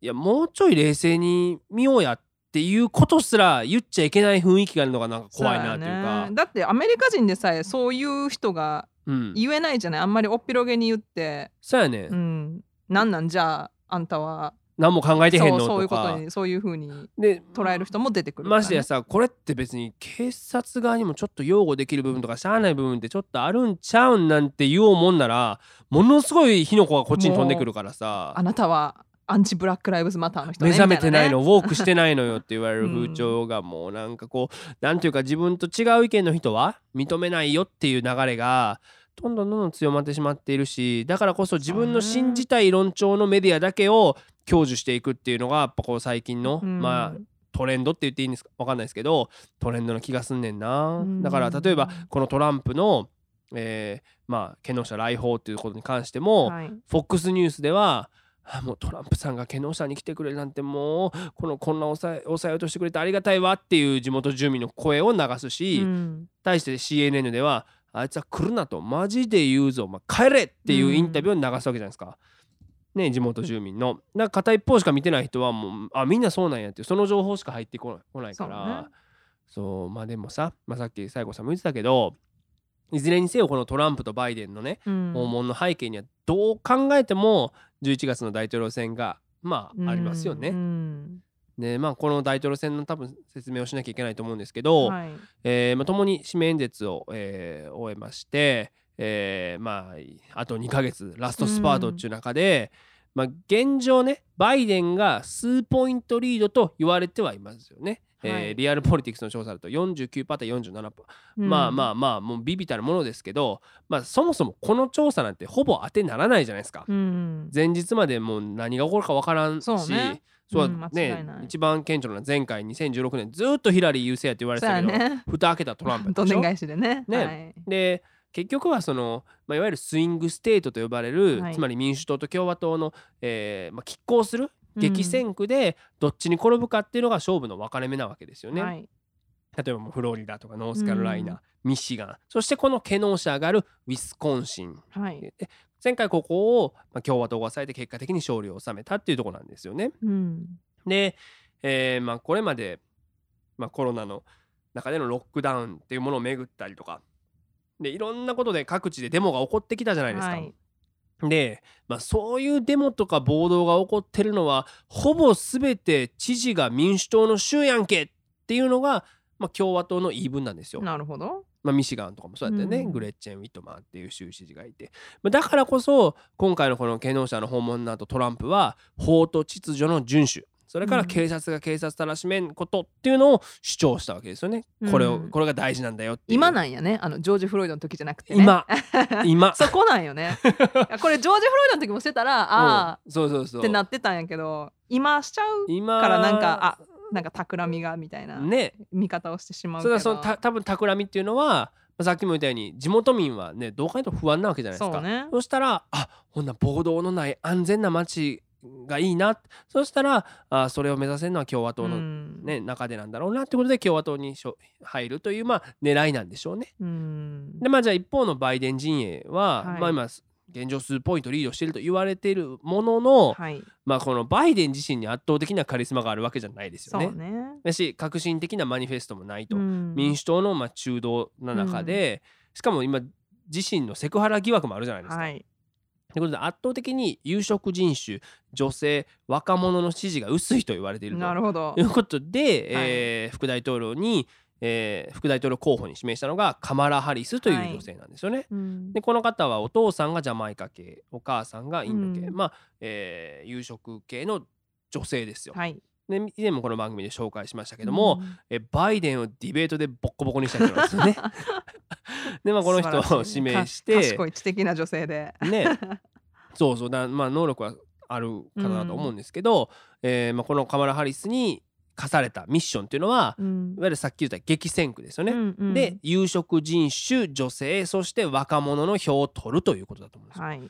Speaker 1: いやもうちょい冷静に見ようやっていうことすら言っちゃいけない雰囲気があるのがなんか怖いなっていうか。
Speaker 2: ね。だってアメリカ人でさえそういう人が
Speaker 1: うん。
Speaker 2: 言えないじゃない。あんまりおっぴろげに言って、
Speaker 1: そうやね、
Speaker 2: うん、なんなん？じゃああんたは
Speaker 1: 何も考えてへんの
Speaker 2: そうそういう
Speaker 1: とか
Speaker 2: ことにそういうふうに
Speaker 1: で
Speaker 2: 捉える人も出てくるね、
Speaker 1: ましてやさこれって別に警察側にもちょっと擁護できる部分とかしゃあない部分ってちょっとあるんちゃうんなんて言おうもんならものすごい火の粉がこっちに飛んでくるからさ。
Speaker 2: あなたはアンチブラック・ライブズ・マターの人ね
Speaker 1: 目覚めてないの、
Speaker 2: み
Speaker 1: ウォークしてないのよって言われる風潮がもうなんかこうなんていうか自分と違う意見の人は認めないよっていう流れがどんどんどんどん強まってしまっているしだからこそ自分の信じたい論調のメディアだけを享受していくっていうのがやっぱこう最近の、まあトレンドって言っていいんですか？わかんないですけどトレンドの気がすんねんな、
Speaker 2: うん。
Speaker 1: だから例えばこのトランプの、えーまあ権能者来訪っていうことに関しても、
Speaker 2: はい。
Speaker 1: FOX ニュースではあもうトランプさんが権能者に来てくれるなんてもうこの混乱を抑え抑えようとしてくれてありがたいわっていう地元住民の声を流すし、
Speaker 2: うん。
Speaker 1: 対して CNN ではあいつは来るなと。マジで言うぞ、まあ、帰れっていうインタビューを流すわけじゃないですか。ね、地元住民の。なんか片一方しか見てない人はもうあみんなそうなんやってその情報しか入ってこないこないからそう,、まあでもさ、まあ、さっき西郷さんも言ってたけどいずれにせよこのトランプとバイデンのね
Speaker 2: うん。
Speaker 1: 訪問の背景にはどう考えても11月の大統領選がまあありますよね。
Speaker 2: うん
Speaker 1: でまあこの大統領選の多分説明をしなきゃいけないと思うんですけど、
Speaker 2: はい。
Speaker 1: えーまあ、共に指名演説を、えー終えまして、えーまああと2ヶ月ラストスパートっていう中で、まあ、現状ねバイデンが数ポイントリードと言われてはいますよね。えー
Speaker 2: はい。
Speaker 1: リアルポリティクスの調査だと49%対47%、
Speaker 2: うん。
Speaker 1: まあまあまあもう微々たるものですけど、まあ、そもそもこの調査なんてほぼ当てならないじゃないですか。
Speaker 2: うん
Speaker 1: 前日までもう何が起こるか分からんし
Speaker 2: そうね
Speaker 1: そうね。
Speaker 2: ない。
Speaker 1: 一番顕著な前回2016年ずっとヒラリー優勢やって言われてたけど、
Speaker 2: やね。
Speaker 1: 蓋開けたトランプやった
Speaker 2: どん
Speaker 1: で
Speaker 2: ん返しでね。
Speaker 1: ね。
Speaker 2: はい。
Speaker 1: で結局はその、まあ、いわゆるスイングステートと呼ばれる、
Speaker 2: はい。
Speaker 1: つまり民主党と共和党の、えーまあ、拮抗する
Speaker 2: うん
Speaker 1: 激戦区でどっちに転ぶかっていうのが勝負の分かれ目なわけですよね。
Speaker 2: はい。
Speaker 1: 例えばもうフロリダとかノースカロライナ、
Speaker 2: うん。
Speaker 1: ミシガン。そしてこのケノーシャがあるウィスコンシン。
Speaker 2: はい。
Speaker 1: で前回ここを、まあ、共和党が抑えて結果的に勝利を収めたっていうところなんですよね。
Speaker 2: うん
Speaker 1: で、えーまあ、これまで、まあ、コロナの中でのロックダウンっていうものをめぐったりとかでいろんなことで各地でデモが起こってきたじゃないですか。
Speaker 2: はい
Speaker 1: で、まあ、そういうデモとか暴動が起こってるのはほぼ全て知事が民主党の州やんけっていうのが、まあ、共和党の言い分なんですよ。
Speaker 2: なるほど
Speaker 1: まあ、ミシガンとかもそうやってね、
Speaker 2: うん。
Speaker 1: グレッチェン・ウィットマンっていう州知事がいて。まあだからこそ今回のこの権能者の訪問の後トランプは法と秩序の遵守。それから
Speaker 2: うん。
Speaker 1: 警察が警察たらしめんことっていうのを主張したわけですよね。これを
Speaker 2: うん
Speaker 1: これが大事なんだよっていう。
Speaker 2: 今なんやね。あのジョージ・フロイドの時じゃなくてね。
Speaker 1: 今。今。
Speaker 2: そこなんよね。これジョージ・フロイドの時もしてたらああ
Speaker 1: うんそうそうそう。
Speaker 2: ってなってたんやけど今しちゃう
Speaker 1: 今
Speaker 2: からなんかあなんか企みがみたいな
Speaker 1: ね。
Speaker 2: 見方をしてしまう
Speaker 1: それはそのた多分企みっていうのはまあさっきも言ったように地元民はねどう考えても不安なわけじゃないですか。
Speaker 2: そうね。
Speaker 1: そしたらあほんな暴動のない安全な街がいいな。そしたらあそれを目指せるのは共和党の、
Speaker 2: うん。
Speaker 1: ね中でなんだろうなってことで共和党にしょ入るというまあ狙いなんでしょうね。
Speaker 2: うん。
Speaker 1: でまあじゃあ一方のバイデン陣営は、
Speaker 2: はい。
Speaker 1: まあ今現状数ポイントリードしていると言われているものの、
Speaker 2: はい。
Speaker 1: まあこのバイデン自身に圧倒的なカリスマがあるわけじゃないですよね。
Speaker 2: ね
Speaker 1: だし革新的なマニフェストもないと、
Speaker 2: うん。
Speaker 1: 民主党のまあ中道な中で、しかも今自身のセクハラ疑惑もあるじゃないですか。
Speaker 2: はい。
Speaker 1: ということで圧倒的に有色人種女性若者の支持が薄いと言われていると
Speaker 2: なるほど
Speaker 1: いうことで、えー副大統領に、えー副大統領候補に指名したのがカマラ・ハリスという女性なんですよね。
Speaker 2: うん。
Speaker 1: でこの方はお父さんがジャマイカ系お母さんがインド系、
Speaker 2: うん。
Speaker 1: まあ、えー有色系の女性ですよ。
Speaker 2: はい。
Speaker 1: で以前もこの番組で紹介しましたけども、
Speaker 2: うん。
Speaker 1: えバイデンをディベートでボッコボコにした人なんですよね。でまあこの人を指名して
Speaker 2: か賢い知的な女性で。
Speaker 1: ね。そうそう。だまあ能力はある方だと思うんですけど、えーまあ、このカマラ・ハリスに課されたミッションっていうのは、
Speaker 2: うん。
Speaker 1: いわゆるさっき言った激戦区ですよね。
Speaker 2: うんうん。
Speaker 1: で有色人種女性そして若者の票を取るということだと思うんですよ。
Speaker 2: はい。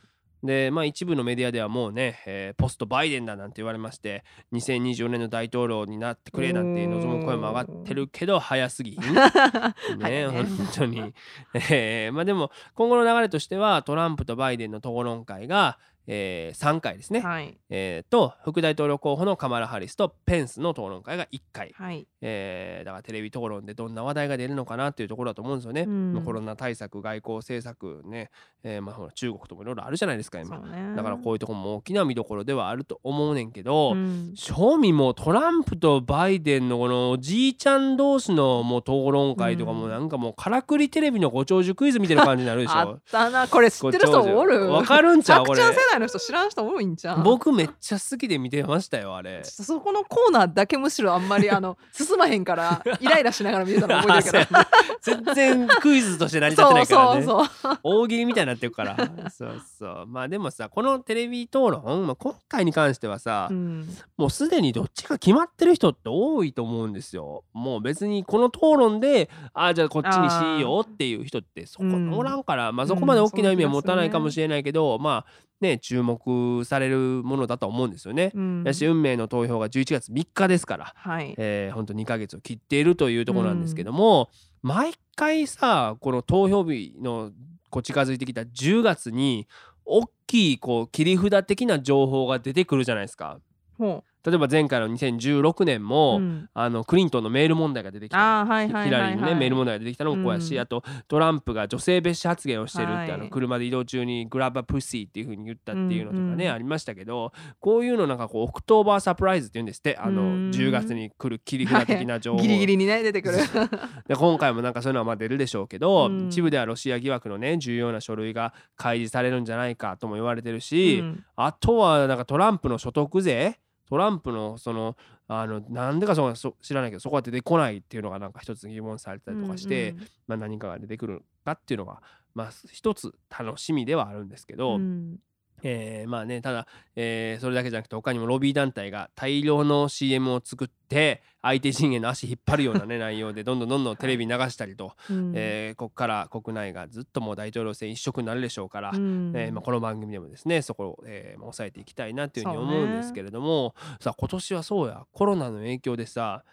Speaker 1: でまあ一部のメディアではもうね、えーポストバイデンだなんて言われまして2024年の大統領になってくれなんて望む声も上がってるけど早すぎ。ね。本当に、えーまあでも今後の流れとしてはトランプとバイデンの討論会が、えー3回ですね、
Speaker 2: はい。
Speaker 1: えーと副大統領候補のカマラ・ハリスとペンスの討論会が1回、
Speaker 2: はい。
Speaker 1: えーだからテレビ討論でどんな話題が出るのかなっていうところだと思うんですよね。
Speaker 2: うん。
Speaker 1: まあコロナ対策外交政策ね、えーまあ、ほら中国ともいろいろあるじゃないですか今
Speaker 2: ね
Speaker 1: だからこういうところも大きな見どころではあると思うねんけど、
Speaker 2: うん。
Speaker 1: 正味もうトランプとバイデンのこのおじいちゃん同士のもう討論会とかも
Speaker 2: うん。
Speaker 1: なんかもうからくりテレビのご長寿クイズみたいな感じになるでし
Speaker 2: あ
Speaker 1: ょ
Speaker 2: っ。たな。これ知ってる人おる？
Speaker 1: わかるんちゃう？これ
Speaker 2: さくちゃん世代の人知らん人多いんじゃん
Speaker 1: 僕めっちゃ好きで見てましたよあれ。
Speaker 2: ちょっ。とそこのコーナーだけむしろあんまりあの 進まへんからイライラしながら見てたの覚えてるけど
Speaker 1: 全然クイズとして成り立ってないからね。
Speaker 2: そうそう
Speaker 1: 大喜利みたいになってるから。そうそう。まあでもさこのテレビ討論、まあ、今回に関してはさ、
Speaker 2: そう、うん、
Speaker 1: もうすでにどっちか決まってる人って多いと思うんですよ。もう別にこの討論でああじゃあこっちにしようっていう人ってそこ
Speaker 2: うん。
Speaker 1: おらんから、まあそこまで大きな意味は持たないかも
Speaker 2: うん
Speaker 1: しれないけど、まあね注目されるものだと思うんですよね。
Speaker 2: うん
Speaker 1: だし運命の投票が11月3日ですから、
Speaker 2: はい
Speaker 1: えー、ほんと2ヶ月を切っているというところなんですけども、毎回さこの投票日のこう近づいてきた10月に大きいこう切り札的な情報が出てくるじゃないですか。
Speaker 2: ほ
Speaker 1: 例えば前回の2016年
Speaker 2: う、
Speaker 1: も、
Speaker 2: うん。
Speaker 1: あのクリントンのメール問題が出てきた。
Speaker 2: はいはいはい、はい、
Speaker 1: ヒラリーのねメール問題が出てきたのもこうやし、
Speaker 2: うん
Speaker 1: あとトランプが女性蔑視発言をしてるって、
Speaker 2: はい。
Speaker 1: あの車で移動中に grab a pussy っていう風に言ったっていうのとかね、
Speaker 2: うん。うん
Speaker 1: ありましたけどこういうのなんかこう October surprise って言うんですってあの
Speaker 2: うん。
Speaker 1: 10月に来る切り札的な情報、
Speaker 2: ギリギリにね出てくる。
Speaker 1: で今回もなんかそういうのはまあ出るでしょうけど、
Speaker 2: うん。
Speaker 1: 一部ではロシア疑惑のね重要な書類が開示されるんじゃないかとも言われてるし、
Speaker 2: うん。
Speaker 1: あとはなんかトランプの所得税トランプのそのあのなんでかそそ知らないけどそこは出てこないっていうのがなんか一つ疑問されてたりとかして、
Speaker 2: うん
Speaker 1: まあ、何かが出てくるかっていうのがまあ一つ楽しみではあるんですけど、
Speaker 2: うん
Speaker 1: えーまあねただ、えーそれだけじゃなくて他にもロビー団体が大量の CM を作って相手陣営の足引っ張るようなね 内容でどんどんどんどんテレビに流したりと、
Speaker 2: うん。
Speaker 1: えーここから国内がずっともう大統領選一色になるでしょうから、
Speaker 2: うん。
Speaker 1: えーまあ、この番組でもですねそこを、えーまあ抑えていきたいなというふうに思うんですけれども、さあ今年はそうやコロナの影響でさ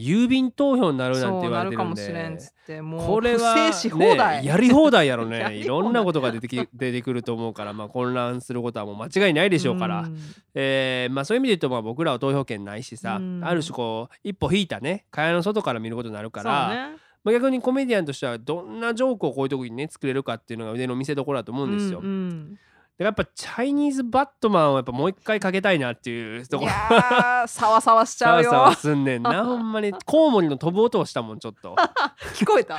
Speaker 1: 郵便投票になるなんて言われてるんで。
Speaker 2: しれんっつってもう
Speaker 1: これは、ね、やり放題やろ
Speaker 2: や
Speaker 1: ねいろんなことが出てき出てくると思うから、まあ、混乱することはもう間違いないでしょうから、
Speaker 2: ん。
Speaker 1: えーまあ、そういう意味で言うとまあ僕らは投票権ないしさ、
Speaker 2: うん。
Speaker 1: ある種こう一歩引いたね蚊帳の外から見ることになるから、まあ、逆にコメディアンとしてはどんなジョークをこういう時にね作れるかっていうのが腕の見せ所だと思うんですよ。
Speaker 2: うんうん
Speaker 1: でやっぱチャイニーズバットマンをやっぱもう一回かけたいなっていうとこ
Speaker 2: い
Speaker 1: ろ
Speaker 2: やーさわさわしちゃうよ。
Speaker 1: さわさわすんねんな。ほんまにコウモリの飛ぶ音をしたもんちょっと。
Speaker 2: 聞こえた？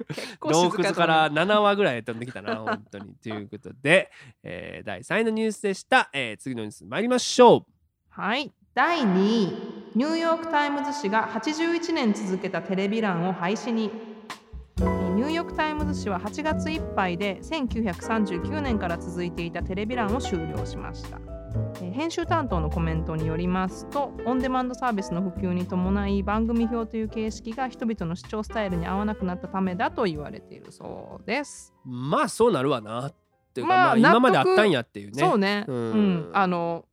Speaker 1: 洞窟から7話ぐらい飛んできたな本当に。ということで、えー第3位のニュースでした、えー次のニュース参りましょう。
Speaker 2: はい。第2位。ニューヨーク・タイムズ紙が81年続けたテレビ欄を廃止に。えーニューヨーク・タイムズ紙は8月いっぱいで1939年から続いていたテレビ欄を終了しました。えー編集担当のコメントによりますとオンデマンドサービスの普及に伴い番組表という形式が人々の視聴スタイルに合わなくなったためだと言われているそうです、
Speaker 1: まあそうなるわなっていうか、
Speaker 2: まあ
Speaker 1: まあ、今まであったんやっていうね。
Speaker 2: そうね、
Speaker 1: う
Speaker 2: うんん。あの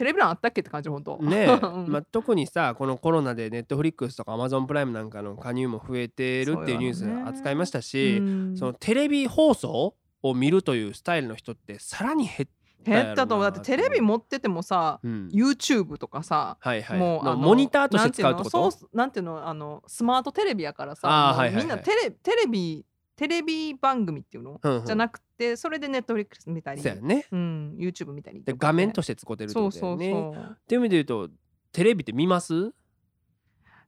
Speaker 2: テレビ欄あったっけって感じ本当。
Speaker 1: ね
Speaker 2: うん。
Speaker 1: まあ、特にさこのコロナでネットフリックスとかアマゾンプライムなんかの加入も増えてるっていうニュース扱いましたし、
Speaker 2: うん。
Speaker 1: そのテレビ放送を見るというスタイルの人ってさらに減った
Speaker 2: 減ったと思う。だってテレビ持っててもさ、
Speaker 1: うん、
Speaker 2: YouTube とかさ、
Speaker 1: はいはい。
Speaker 2: もうあ
Speaker 1: モニターとして使うってこと？
Speaker 2: なんていうのそうなんていうのあのスマートテレビやからさ
Speaker 1: はいはい。
Speaker 2: みんなテレテレビテレビ番組っていうの、
Speaker 1: うんうん。
Speaker 2: じゃなくてそれでネットフリックス見たり、
Speaker 1: そうやね。
Speaker 2: うん、YouTube 見たり
Speaker 1: で
Speaker 2: とかね
Speaker 1: 画面として使ってるって
Speaker 2: そう
Speaker 1: ことだ
Speaker 2: そう
Speaker 1: よね
Speaker 2: そう。
Speaker 1: っていう意味で言うとテレビって見ます？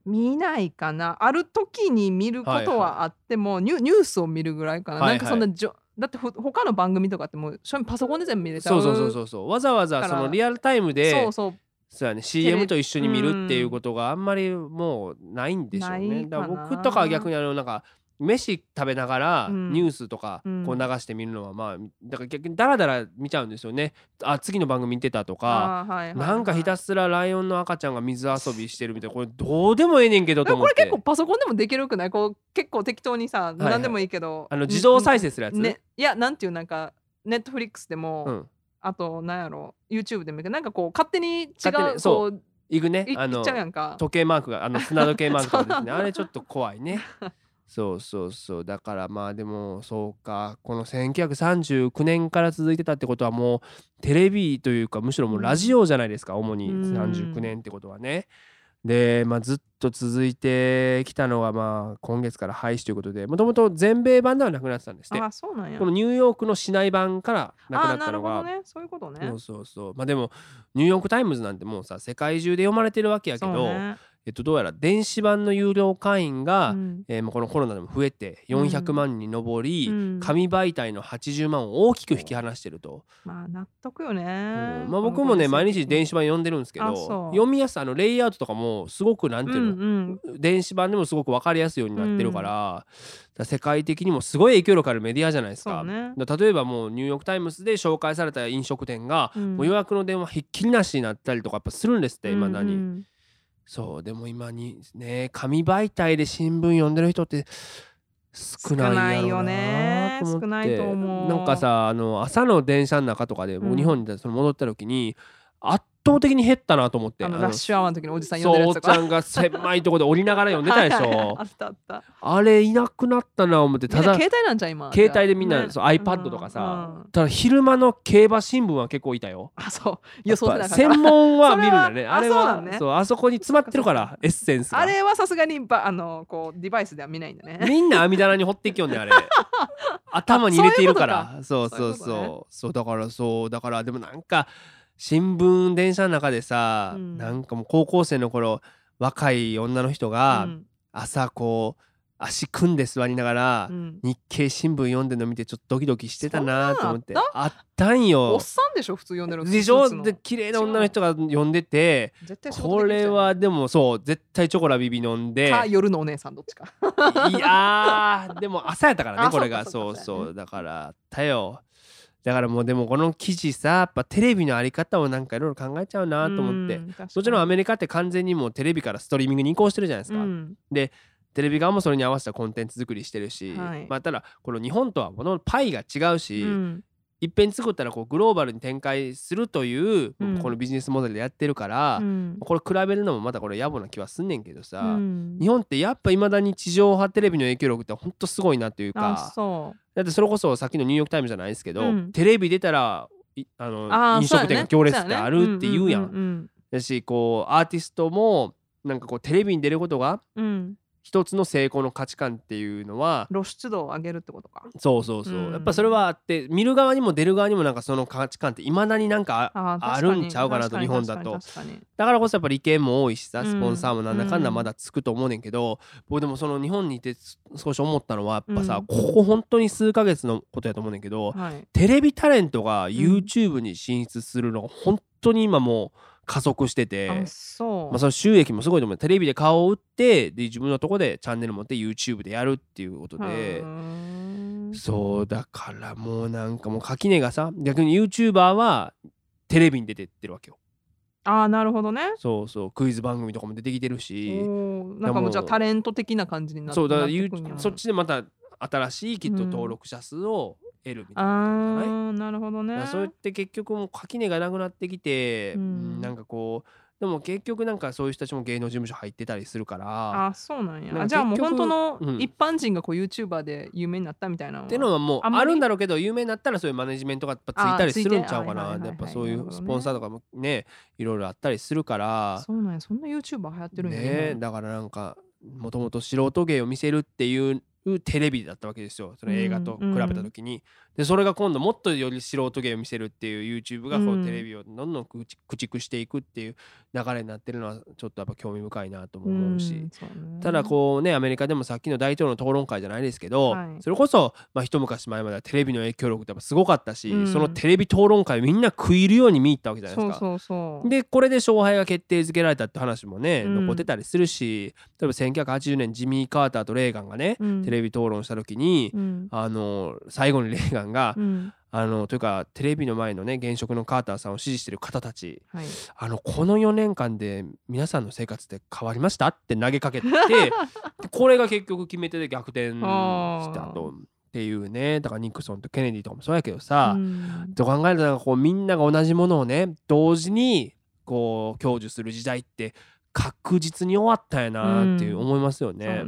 Speaker 2: 見ないかな。ある時に見ることはあっても、ニュニュースを見るぐらいかな、
Speaker 1: はいはい。
Speaker 2: なんかそんなじょだってほ他の番組とかってもう正味パソコンで全部見れちゃ
Speaker 1: そううそうそうそうそう。わざわざそのリアルタイムで
Speaker 2: そうそう。
Speaker 1: そうやね CM と一緒に見るっていうことがあんまりもうないんでしょう
Speaker 2: ない
Speaker 1: ね。だから僕とかは逆にあのなんか飯食べながら
Speaker 2: うん。
Speaker 1: ニュースとか
Speaker 2: うん。
Speaker 1: こう流してみるのはまあだから逆にダラダラ見ちゃうんですよね。あ次の番組見てたとか。なんかひたすらライオンの赤ちゃんが水遊びしてるみたいなこれどうでもええねんけど
Speaker 2: で
Speaker 1: と思って。
Speaker 2: も これ結構パソコンでもできるくない？こう結構適当にさ、
Speaker 1: い
Speaker 2: 何でもいいけど。
Speaker 1: あの自動再生するやつ、
Speaker 2: ね、いやなんていうなんかネットフリックスでも、
Speaker 1: うん、
Speaker 2: あとなんやろ YouTube でもいいけどなんかこう勝手に違う
Speaker 1: そ
Speaker 2: こう
Speaker 1: いくね。あの時計マークがあの砂時計マークとかですね。あれちょっと怖いねそうそうそう。だからまあでもそうか。この1939年から続いてたってことはもうテレビというかむしろもうラジオじゃないですか、主に
Speaker 2: うん。
Speaker 1: 39年ってことはね。で、まあ、ずっと続いてきたのはまあ今月から廃止ということでもともと全米版ではなくなってたんですって。
Speaker 2: あそうなんや。
Speaker 1: このニューヨークの市内版からなくな
Speaker 2: あなる
Speaker 1: ったのが
Speaker 2: ほどね。そういうことね。
Speaker 1: そうそうそう。まあでもニューヨーク・タイムズなんてもうさ世界中で読まれてるわけやけど、
Speaker 2: ね
Speaker 1: えっと、どうやら電子版の有料会員が、
Speaker 2: うん。
Speaker 1: えーまあこのコロナでも増えて400万人に上り、
Speaker 2: うん。
Speaker 1: 紙媒体の80万を大きく引き離してると、
Speaker 2: まあ納得よね、
Speaker 1: うん。まあ、僕もね毎日電子版読んでるんですけど読みやすさあのレイアウトとかもすごくなんていうの、
Speaker 2: うんうん。
Speaker 1: 電子版でもすごく分かりやすいようになってるから,、だから世界的にもすごい影響力あるメディアじゃないですか。
Speaker 2: ね。
Speaker 1: 例えばもうニューヨーク・タイムズで紹介された飲食店が、
Speaker 2: うん。
Speaker 1: もう予約の電話ひっきりなしになったりとかやっぱするんですっていまだに。そうでも今にね紙媒体で新聞読んでる人って少ないんやろうなと思って。
Speaker 2: 少ないよね。少ないと思う。
Speaker 1: なんかさあの朝の電車の中とかで
Speaker 2: うん
Speaker 1: 僕日本に戻った時に、圧倒的に減ったなと思って。
Speaker 2: あのラッシュアワーの時のおじさん呼ん
Speaker 1: そうおっちゃ
Speaker 2: でるやつとか。
Speaker 1: んが狭いとこで降りながら読んでたでし
Speaker 2: はいはあったあった。
Speaker 1: あれいなくなったな思ってただ
Speaker 2: 携帯なんじゃん今。
Speaker 1: 携帯でみんな、
Speaker 2: ね。
Speaker 1: そう iPad とかさ、
Speaker 2: うんうん。
Speaker 1: ただ昼間の競馬新聞は結構いたよ。
Speaker 2: あそう。予想して
Speaker 1: 専門は見るんだね。
Speaker 2: それは
Speaker 1: あれは
Speaker 2: ね。
Speaker 1: そうあそこに詰まってるからエッセンスが。
Speaker 2: あれはさすがにばあのこうデバイスでは見ないんだね。
Speaker 1: みんな網棚に掘っていきよんねあれ。頭に入れているから。
Speaker 2: あ
Speaker 1: そうそうそう
Speaker 2: そう。いうこと
Speaker 1: そうだからそうだからでもなんか新聞電車の中でさ、
Speaker 2: うん。
Speaker 1: なんかもう高校生の頃若い女の人が
Speaker 2: うん。
Speaker 1: 朝こう足組んで座りながら、
Speaker 2: うん。
Speaker 1: 日経新聞読んでるの見てちょっとドキドキしてたなと思って。あった？ん
Speaker 2: お
Speaker 1: よ
Speaker 2: っさんでしょ？普通読んでる
Speaker 1: でしょ？で綺麗な女の人が読んでてこれはでもそう絶対チョコラビビ飲んで。
Speaker 2: か夜のお姉さんどっちか。
Speaker 1: いやーでも朝やったからね
Speaker 2: あ
Speaker 1: これが。
Speaker 2: そ
Speaker 1: そう
Speaker 2: そう
Speaker 1: だからあったよだからもうでもこの記事さやっぱテレビのあり方をなんかいろいろ考えちゃうなと思って。
Speaker 2: うん
Speaker 1: もちろんアメリカって完全にもうテレビからストリーミングに移行してるじゃないですか、
Speaker 2: うん。
Speaker 1: テレビ側もそれに合わせたコンテンツ作りしてるし、
Speaker 2: はい。
Speaker 1: まあただこの日本とはものパイが違うし、
Speaker 2: うん
Speaker 1: いっぺん作ったらこうグローバルに展開するという、
Speaker 2: うん。
Speaker 1: このビジネスモデルでやってるから、
Speaker 2: うん。
Speaker 1: これ比べるのもまたこれ野暮な気はすんねんけどさ、
Speaker 2: うん。
Speaker 1: 日本ってやっぱいまだに地上波テレビの影響力ってほんとすごいなという
Speaker 2: あ
Speaker 1: か
Speaker 2: そ
Speaker 1: だってそれこそさっきのニューヨーク・タイムズじゃないですけど、
Speaker 2: うん。
Speaker 1: テレビ出たらいあの飲食店が行列ってあるって言うやん。だしこうアーティストもなんかこうテレビに出ることが
Speaker 2: うん
Speaker 1: 一つの成功の価値観っていうのは
Speaker 2: 露出度を上げるってことか。
Speaker 1: そうそうそう、
Speaker 2: うん。
Speaker 1: やっぱそれはあって見る側にも出る側にもなんかその価値観っていまだになんかあるんちゃうかなと日本だと。だからこそやっぱ利権も多いしさ
Speaker 2: うん。
Speaker 1: スポンサーもなんだかんだ
Speaker 2: うん。
Speaker 1: まだつくと思うねんけど、僕でもその日本にいてす少し思ったのはやっぱさ、
Speaker 2: うん
Speaker 1: ここ本当に数ヶ月のことやと思うねんけど、
Speaker 2: にはい。
Speaker 1: テレビタレントが YouTube に進出するのが本当に今もう加速してて、
Speaker 2: あそう。
Speaker 1: まあ、その収益もすごいと思う。テレビで顔を売ってで自分のとこでチャンネル持って YouTube でやるっていうことで。そうだからもうなんかもう垣根がさ逆に YouTuber はテレビに出てってるわけよ。
Speaker 2: ああなるほどね。
Speaker 1: そうそう。クイズ番組とかも出てきてるし。
Speaker 2: なんかもうじゃあタレント的な感じになって
Speaker 1: そうだからそっちでまた新しいきっと
Speaker 2: うん
Speaker 1: 登録者数を得るみたいなない？
Speaker 2: あーなるほどね。
Speaker 1: そうやって結局もう垣根がなくなってきて、
Speaker 2: うん。
Speaker 1: うんなんかこうでも結局なんかそういう人たちも芸能事務所入ってたりするから
Speaker 2: あそうなんや。じゃあもう本当の
Speaker 1: うん。
Speaker 2: 一般人がこう YouTuber で有名になったみたいな
Speaker 1: っていうのはもう
Speaker 2: あ
Speaker 1: るんだろうけど有名になったらそういうマネジメントがやっぱついたりするんちゃうかな。やっぱそういうスポンサーとかもねいろいろあったりするから。
Speaker 2: そうなんや。そんな YouTuber 流行ってるんや
Speaker 1: ね
Speaker 2: 今。
Speaker 1: だからなんかもともと素人芸を見せるっていうテレビだったわけですよ。その映画と比べた時に、でそれが今度もっとより素人芸を見せるっていう YouTube がこ
Speaker 2: う
Speaker 1: うんテレビをどんどん駆逐していくっていう流れになってるのはちょっとやっぱ興味深いなとも思うし。
Speaker 2: んそうね。
Speaker 1: ただこうねアメリカでもさっきの大統領の討論会じゃないですけど、
Speaker 2: はい。
Speaker 1: それこそ、まあ、一昔前まではテレビの影響力ってやっぱすごかったし、
Speaker 2: うん。
Speaker 1: そのテレビ討論会みんな食い入るように見入ったわけじゃないですか。でこれで勝敗が決定づけられたって話もね、
Speaker 2: うん。
Speaker 1: 残ってたりするし例えば1980年ジミー・カーターとレーガンがね、レビ討論した時に、
Speaker 2: うん。
Speaker 1: あの最後にレーガンが、
Speaker 2: うん。
Speaker 1: あのというかテレビの前のね現職のカーターさんを支持してる方たち
Speaker 2: はい。
Speaker 1: あのこの4年間で皆さんの生活って変わりましたって投げかけてで これが結局決め手で逆転したとっていうねだからニクソンとケネディとかもそうやけどさ、
Speaker 2: うん。
Speaker 1: と考えるとこうみんなが同じものをね同時にこう享受する時代って確実に終わったんやなっていう思いますよ
Speaker 2: そう
Speaker 1: ね。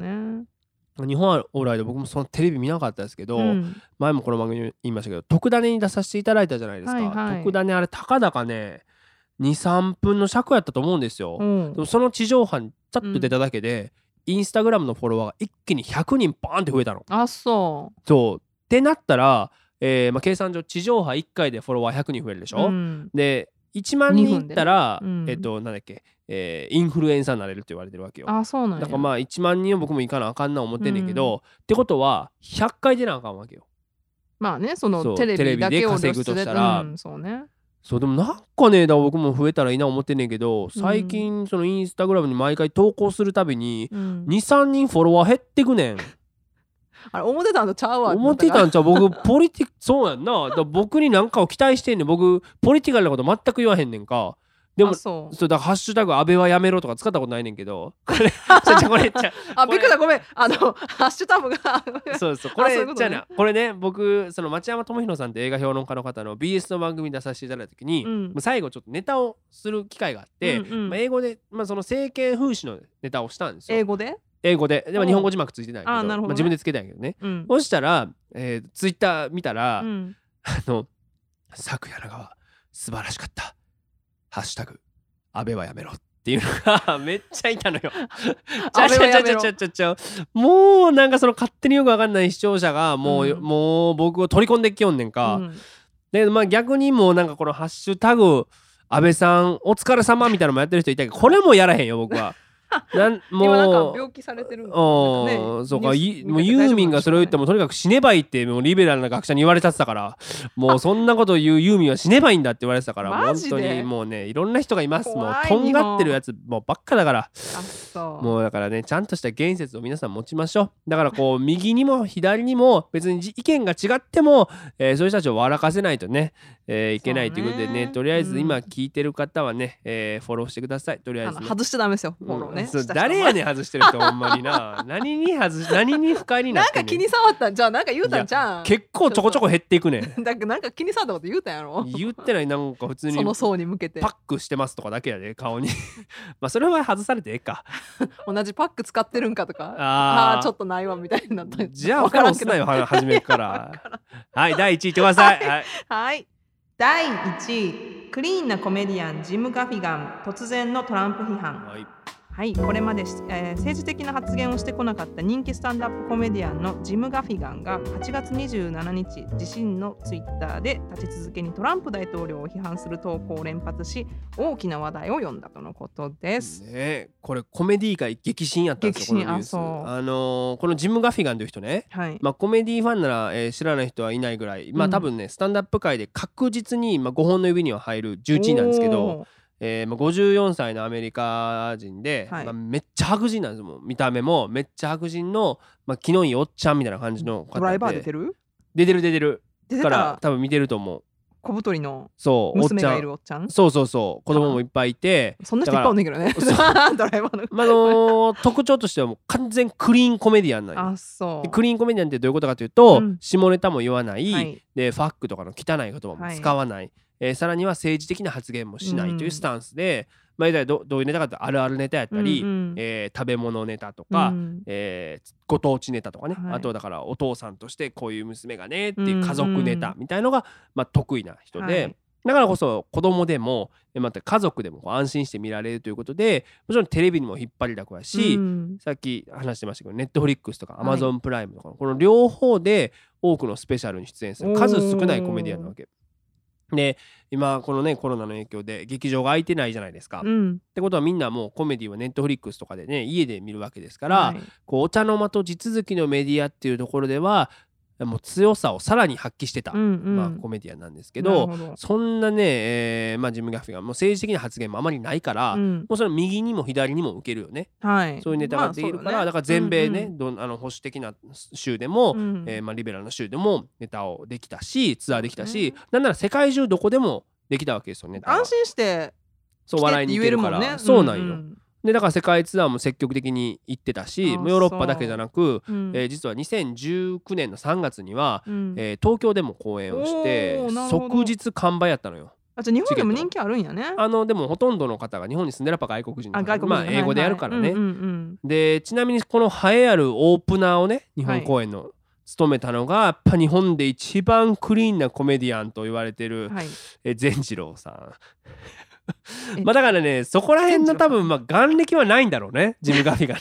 Speaker 2: ね
Speaker 1: 日本はオーライで僕もそのテレビ見なかったですけど、
Speaker 2: うん。
Speaker 1: 前もこの番組で言いましたけど特ダネに出させていただいたじゃないですか、
Speaker 2: はいはい。
Speaker 1: 特ダネあれたかだかね23分の尺やったと思うんですよ、
Speaker 2: うん。
Speaker 1: でもその地上波にちょっと出ただけで、インスタグラムのフォロワーが一気に100人バーンって増えたの。
Speaker 2: あそ
Speaker 1: そう。ってなったら、えーまあ、計算上地上波1回でフォロワー100人増えるでし
Speaker 2: う
Speaker 1: ょ、
Speaker 2: うん。
Speaker 1: で1万人いったら、
Speaker 2: ね。うん。
Speaker 1: えっとなんだっけ、えーインフルエンサーになれるって言われてるわけよ。
Speaker 2: あそうなんや。
Speaker 1: だからまあ1万人を僕も行かなあかんな思ってんねんけど、ってことは100回出なあかんわけよ。
Speaker 2: まあねそのテレビだけを
Speaker 1: 稼ぐとしたら。
Speaker 2: うんそうね。
Speaker 1: そうでもなんかねだ僕も増えたらいいな思ってんねんけど最近そのインスタグラムに毎回投稿するたびに
Speaker 2: うん。
Speaker 1: 23人フォロワー減ってくねん。
Speaker 2: あれ思ってたんとちゃうわ
Speaker 1: 思ってたんちゃう僕ポリティそうやんな。だ僕に何かを期待してんねん。僕ポリティカルなこと全く言わへんねんか。でも
Speaker 2: あそう。
Speaker 1: だからハッシュタグ安倍はやめろとか使ったことないねんけど。これこれちゃ
Speaker 2: あびっくりしたごめん。あのハッシュタグが。
Speaker 1: そうそう。これじゃあなこれね僕その町山智博さんって映画評論家の方の BS の番組に出させていただいた時に、
Speaker 2: うん。
Speaker 1: まあ最後ちょっとネタをする機会があって、
Speaker 2: うんうん。
Speaker 1: まあ、英語で、まあ、その政権風刺のネタをしたんですよ。
Speaker 2: 英語で？
Speaker 1: 英語で。でも日本語字幕ついてないけど。
Speaker 2: あなるほどね。
Speaker 1: まあ、自分でつけたんやけどね。
Speaker 2: うん。
Speaker 1: そしたら、えー、ツイッター見たら、
Speaker 2: うん。
Speaker 1: あの「昨夜長は素晴らしかった」「ハッシュタグ安倍はやめろ」っていうのが めっちゃいたのよ。ちちゃちゃちゃちゃちゃ。もうなんかその勝手によくわかんない視聴者がもう、
Speaker 2: うん。
Speaker 1: もう僕を取り込んできよんねんか。
Speaker 2: うん。
Speaker 1: でまあ逆にもうなんかこの「ハッシュタグ安倍さんお疲れ様みたいなのもやってる人いたけどこれもやらへんよ僕は。なんもう
Speaker 2: 今なんか病気されてるんだ
Speaker 1: うん、そうか、いもうユーミンがそれを言ってもとにかく死ねばいいってもうリベラルな学者に言われちゃってたから もうそんなこと言うユーミンは死ねばいいんだって言われてたからもう本当にもうねいろんな人がいます。もうとんがってるやつもうばっかだから。もうだからねちゃんとした言説を皆さん持ちましょう。だからこう右にも左にも別に意見が違っても、えーそういう人たちを笑かせないとね、えーいけないということでねとりあえず今
Speaker 2: うん。
Speaker 1: 聞いてる方はね、えーフォローしてください。とりあえずね。
Speaker 2: 外しちゃダメですよフォローね
Speaker 1: うんそう
Speaker 2: した人
Speaker 1: 誰やねん外してる人ほんまにな。何に外し何に不快にな
Speaker 2: なんか
Speaker 1: ってんねん。
Speaker 2: 気に障ったんじゃあなんか言うたんじゃん
Speaker 1: 結構ちょこちょこ減っていくねん。
Speaker 2: だからなんか気に障ったこと言うたんやろ？
Speaker 1: 言ってないなんか普通に
Speaker 2: その層に向けて。
Speaker 1: パックしてますとかだけやで顔に。まあそれは外されてええか。
Speaker 2: 同じパック使ってるんかとか？
Speaker 1: あー。
Speaker 2: あーちょっとないわみたいになった。
Speaker 1: じゃあ
Speaker 2: わからんけど。
Speaker 1: フォローすなよは初めから。はい第1位いってください、はい。
Speaker 2: はい。第1位。クリーンなコメディアンジム・ガフィガン。突然のトランプ批判。
Speaker 1: はい
Speaker 2: はいこれまでし、えー政治的な発言をしてこなかった人気スタンダップコメディアンのジム・ガフィガンが8月27日自身のツイッターで立て続けにトランプ大統領を批判する投稿を連発し大きな話題を呼んだとのことです。
Speaker 1: ねえこれコメディ界激震やったんですよこのニュース。
Speaker 2: あ
Speaker 1: のーこのジム・ガフィガンという人ね
Speaker 2: はい、
Speaker 1: まあ、コメディファンなら、えー知らない人はいないぐらい、まあ、
Speaker 2: うん。
Speaker 1: 多分ね、スタンダップ界で確実に、まあ、5本の指には入る重鎮なんですけど、えーまあ、54歳のアメリカ人で、
Speaker 2: はい。
Speaker 1: まあ、めっちゃ白人なんですもん見た目も。めっちゃ白人の、まあ、気のいいおっちゃんみたいな感じの
Speaker 2: ドライバー出てる？
Speaker 1: 出てる出てる。
Speaker 2: 出てた？
Speaker 1: から多分見てると思う。
Speaker 2: 小太りの娘がい
Speaker 1: ちゃん。
Speaker 2: るおっちゃん？
Speaker 1: そうそうそう。子供もいっぱいいて。
Speaker 2: そんな人いっぱいおんねんけどね。
Speaker 1: だ
Speaker 2: ドライバーの。
Speaker 1: まああのー特徴としてはもう完全クリーンコメディアンなんよ
Speaker 2: あそう。
Speaker 1: でクリーンコメディアンってどういうことかというと、
Speaker 2: うん。
Speaker 1: 下ネタも言わない、
Speaker 2: はい。
Speaker 1: でファックとかの汚い言葉も使わない、えーさらには政治的な発言もしないというスタンスで、まあ、言うたらどどういうネタかというとあるあるネタやったり、
Speaker 2: うんうん。
Speaker 1: えー食べ物ネタとか、
Speaker 2: うん。
Speaker 1: えーご当地ネタとかね、
Speaker 2: はい。
Speaker 1: あとだからお父さんとしてこういう娘がねっていう家族ネタみたいのが、まあ、得意な人で、
Speaker 2: はい。
Speaker 1: だからこそ子供でもえまた家族でも安心して見られるということでもちろんテレビにも引っ張りだこやし、
Speaker 2: うん。
Speaker 1: さっき話してましたけどネットフリックスとかア
Speaker 2: はい。
Speaker 1: マゾンプライムとか、この両方で多くのスペシャルに出演する数少ないコメディアンなわけ。で今このねコロナの影響で劇場が空いてないじゃないですか。っ
Speaker 2: うん
Speaker 1: てことはみんなもうコメディはネットフリックスとかでね家で見るわけですから、
Speaker 2: はい
Speaker 1: こうお茶の間と地続きのメディアっていうところではもう強さをさらに発揮してた、
Speaker 2: うんうん。
Speaker 1: まあ、コメディアンなんですけどそんなね、えーまあ、ジム・ガフィがもう政治的な発言もあまりないから、
Speaker 2: うん。
Speaker 1: もうそれは右にも左にも受けるよね。
Speaker 2: はい。
Speaker 1: そういうネタができるから、だから全米ね、どんあの保守的な州でも、えーまあ、リベラルな州でもネタをできたしツアーできたし、なんなら世界中どこでもできたわけですよね。
Speaker 2: 安心して
Speaker 1: そう笑いに
Speaker 2: 言え
Speaker 1: 行けるから、
Speaker 2: ね。
Speaker 1: そうなんよ。
Speaker 2: ん
Speaker 1: でだから世界ツアーも積極的に行ってたしヨーロッパだけじゃなく、
Speaker 2: うん
Speaker 1: えー実は2019年の3月には、
Speaker 2: うん
Speaker 1: えー東京でも公演をして即日完売やったのよ。
Speaker 2: あじゃあ日本でも人気あるんやね。
Speaker 1: あのでもほとんどの方が日本に住んでるやっぱ外国人だから
Speaker 2: あ外国人
Speaker 1: まあ英語でやるからね。
Speaker 2: はいはいうんうん
Speaker 1: でちなみにこの栄えあるオープナーをね日本公演の務めたのが、やっぱ日本で一番クリーンなコメディアンと言われてる、
Speaker 2: えぜ
Speaker 1: んじろうさん。
Speaker 2: え
Speaker 1: まあだからねそこら辺の多分まあ眼歴はないんだろうねジム・ガフィガン。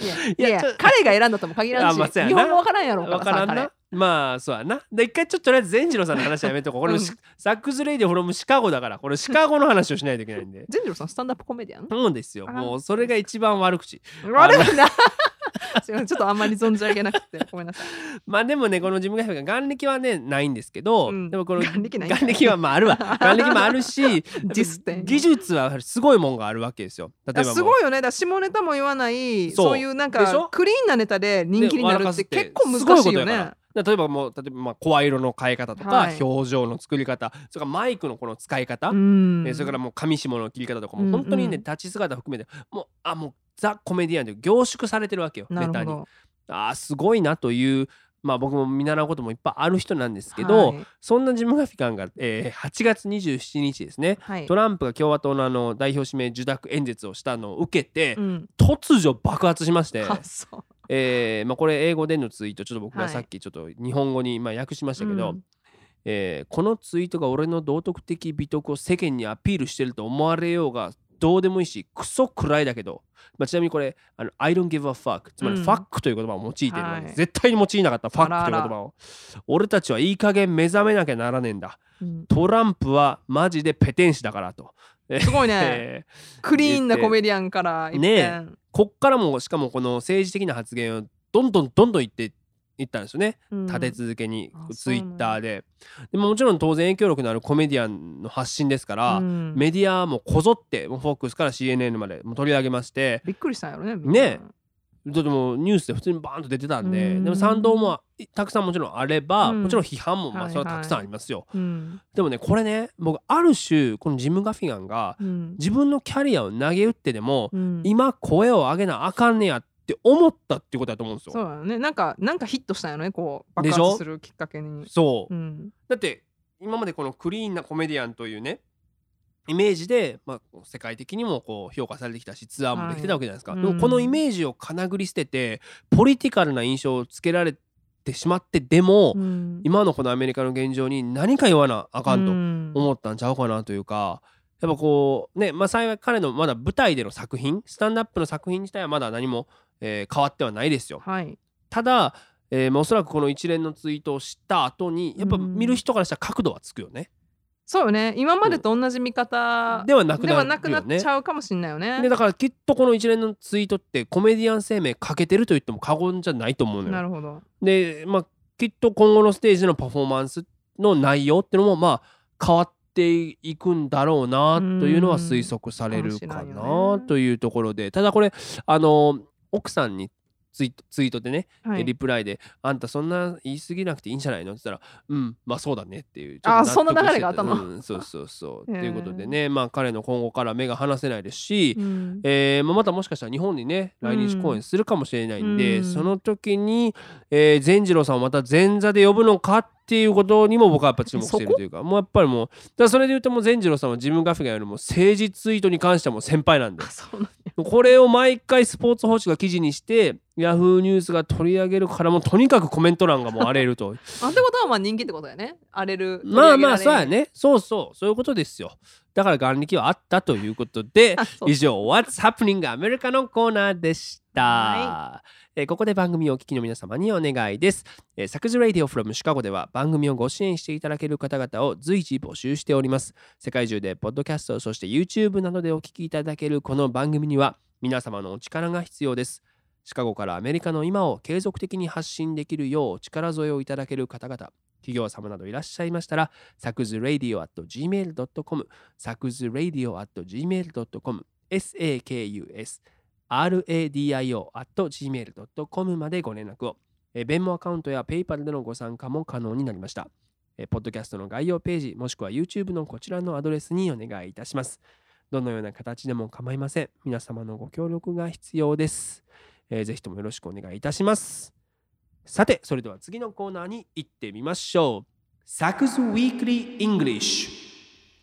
Speaker 2: いや
Speaker 1: い
Speaker 2: いや彼が選んだとも限らんし
Speaker 1: あまあ
Speaker 2: 日本語わからんやろうから
Speaker 1: わからんな。まあそうやな。で一回ちょっととりあえずぜんじろうさんの話はやめとこう。これ、
Speaker 2: うん
Speaker 1: Sucks Radio from Chicago だからこれシカゴの話をしないといけないんで。
Speaker 2: ぜんじろうさんスタンダップコメディアン？
Speaker 1: そうですよ。
Speaker 2: あ
Speaker 1: もうそれが一番悪口。
Speaker 2: 悪いなちょっとあんまり存じ上げなくて。ごめんなさい。
Speaker 1: まあでもねこのジム・ガフィが眼歴はねないんですけど、
Speaker 2: うん。
Speaker 1: でもこの
Speaker 2: 眼歴ないんかい
Speaker 1: 眼歴はまああるわ。眼歴もあるし技術はすごいもんがあるわけですよ。例えば
Speaker 2: すごいよね。だ下ネタも言わない
Speaker 1: そう。
Speaker 2: いうなんかクリーンなネタで人気になるって結構難しいよね。
Speaker 1: 例えばもう例えばまあ声色の変え方とか、
Speaker 2: はい。
Speaker 1: 表情の作り方それからマイクのこの使い方、
Speaker 2: うん。
Speaker 1: えーそれからもう上下の切り方とかも
Speaker 2: うん
Speaker 1: 本当にね、
Speaker 2: うん
Speaker 1: 立ち姿含めてもうあもうザ・コメディアンで凝縮されてるわけよネタに。あーすごいなというまあ僕も見習うこともいっぱいある人なんですけど、
Speaker 2: はい。
Speaker 1: そんなジム・ガフィカンが、えー8月27日ですね。
Speaker 2: はい。
Speaker 1: トランプが共和党のあの代表指名受諾演説をしたのを受けて、
Speaker 2: うん。
Speaker 1: 突如爆発しまして、えーまあ、これ英語でのツイートちょっと僕
Speaker 2: はい。
Speaker 1: がさっきちょっと日本語にまあ訳しましたけど、
Speaker 2: うん。
Speaker 1: えーこのツイートが俺の道徳的美徳を世間にアピールしてると思われようがどうでもいいしクソくらいだけど、まあ、ちなみにこれあの I don't give a fuck つまり
Speaker 2: うん。
Speaker 1: ファックという言葉を用いているのに、
Speaker 2: はい。
Speaker 1: 絶対に用いなかったファックという言葉を俺たちはいい加減目覚めなきゃならねえんだ。
Speaker 2: うん。
Speaker 1: トランプはマジでペテン師だからと。
Speaker 2: すごいね。
Speaker 1: え ー
Speaker 2: クリーンなコメディアンから一
Speaker 1: ね
Speaker 2: 変
Speaker 1: こっからもしかもこの政治的な発言をどんどんどんどん言っていったんですよね、
Speaker 2: うん。
Speaker 1: 立て続けに
Speaker 2: あ
Speaker 1: ツイッターで。でももちろん当然影響力のあるコメディアンの発信ですから、
Speaker 2: うん。
Speaker 1: メディアもこぞってもうフォックスから CNN までもう取り上げまして。
Speaker 2: びっくりしたんやろね
Speaker 1: ね。だってもうニュースで普通にバーンと出てたんで、
Speaker 2: うん。
Speaker 1: でも賛同もたくさんもちろんあれば、
Speaker 2: うん。
Speaker 1: もちろん批判もまあ
Speaker 2: はい。
Speaker 1: それはたくさんありますよ、
Speaker 2: うん。
Speaker 1: でもねこれね僕ある種このジム・ガフィガンが
Speaker 2: うん。
Speaker 1: 自分のキャリアを投げ打ってでも、
Speaker 2: うん。
Speaker 1: 今声を上げなあかんねやって思ったっていうことだと思うんですよ。
Speaker 2: そうだよね。なんかなんかヒットしたんやろね。こう爆発するきっかけに。
Speaker 1: そう。
Speaker 2: うん。
Speaker 1: だって今までこのクリーンなコメディアンというねイメージで、まあ、世界的にもこう評価されてきたしツアーもできてたわけじゃないですか、
Speaker 2: はい。
Speaker 1: でもこのイメージをかなぐり捨ててポリティカルな印象をつけられてしまってでも、
Speaker 2: うん。
Speaker 1: 今のこのアメリカの現状に何か言わなあかんと
Speaker 2: うん。
Speaker 1: 思ったんちゃうかなというか。やっぱこうねまあ幸い彼のまだ舞台での作品スタンドアップの作品自体はまだ何も、えー変わってはないですよ。
Speaker 2: はい
Speaker 1: ただ、えーまあ、おそらくこの一連のツイートを知った後にやっぱ見る人からしたら角度はつくよね。
Speaker 2: そうよね今までと同じ見方
Speaker 1: ではなくなるよね。
Speaker 2: ではなくなっちゃうかもしんないよね
Speaker 1: でだからきっとこの一連のツイートってコメディアン生命欠けてると言っても過言じゃないと思うのよ。
Speaker 2: なるほど
Speaker 1: でまあきっと今後のステージでのパフォーマンスの内容っていうのもまあ変わっていくんだろうなというのは推測されるかなというところでただこれあの奥さんにツイートツイートでね、
Speaker 2: はい。
Speaker 1: リプライで「あんたそんな言い過ぎなくていいんじゃないの?」って言ったら「うんまあそうだね」っていうちょっと納得
Speaker 2: あそんな流れがあったの
Speaker 1: うん、そうそうそう。ということでねまあ彼の今後から目が離せないですし、
Speaker 2: うん。
Speaker 1: えーまあ、またもしかしたら日本にね来日公演するかもしれないんで、
Speaker 2: うん。
Speaker 1: その時に、えー、善次郎さんをまた前座で呼ぶのかっていうことにも僕はやっぱ注目しているというかもうやっぱりもうだそれで言うともう善次郎さんは自分がフィガよりも政治ツイートに関してはもう先輩なんで。これを毎回スポーツ報知が記事にしてヤフーニュースが取り上げるからもうとにかくコメント欄がもう荒れると
Speaker 2: あってことはまあ人気ってことだよね。荒れる
Speaker 1: まあまあそうや
Speaker 2: ね
Speaker 1: ね。そうそうそういうことですよだから眼力はあったということで以上 What's Happening アメリカのコーナーでした、
Speaker 2: は
Speaker 1: えーここで番組をお聞きの皆様にお願いです、えー、サクズラディオ from シカゴでは番組をご支援していただける方々を随時募集しております。世界中でポッドキャストそして YouTube などでお聞きいただけるこの番組には皆様のお力が必要です。シカゴからアメリカの今を継続的に発信できるよう力添えをいただける方々企業様などいらっしゃいましたら、サクズラディオ at gmail.com、サクズラディオ at gmail.com、sakus radio at gmail.com までご連絡を。えー、ベンモアカウントや PayPal でのご参加も可能になりました。ポッドキャストの概要ページ、もしくは YouTube のこちらのアドレスにお願いいたします。どのような形でも構いません。皆様のご協力が必要です。ぜひともよろしくお願いいたします。さて、それでは次のコーナーに行ってみましょう。サクズ Weekly English。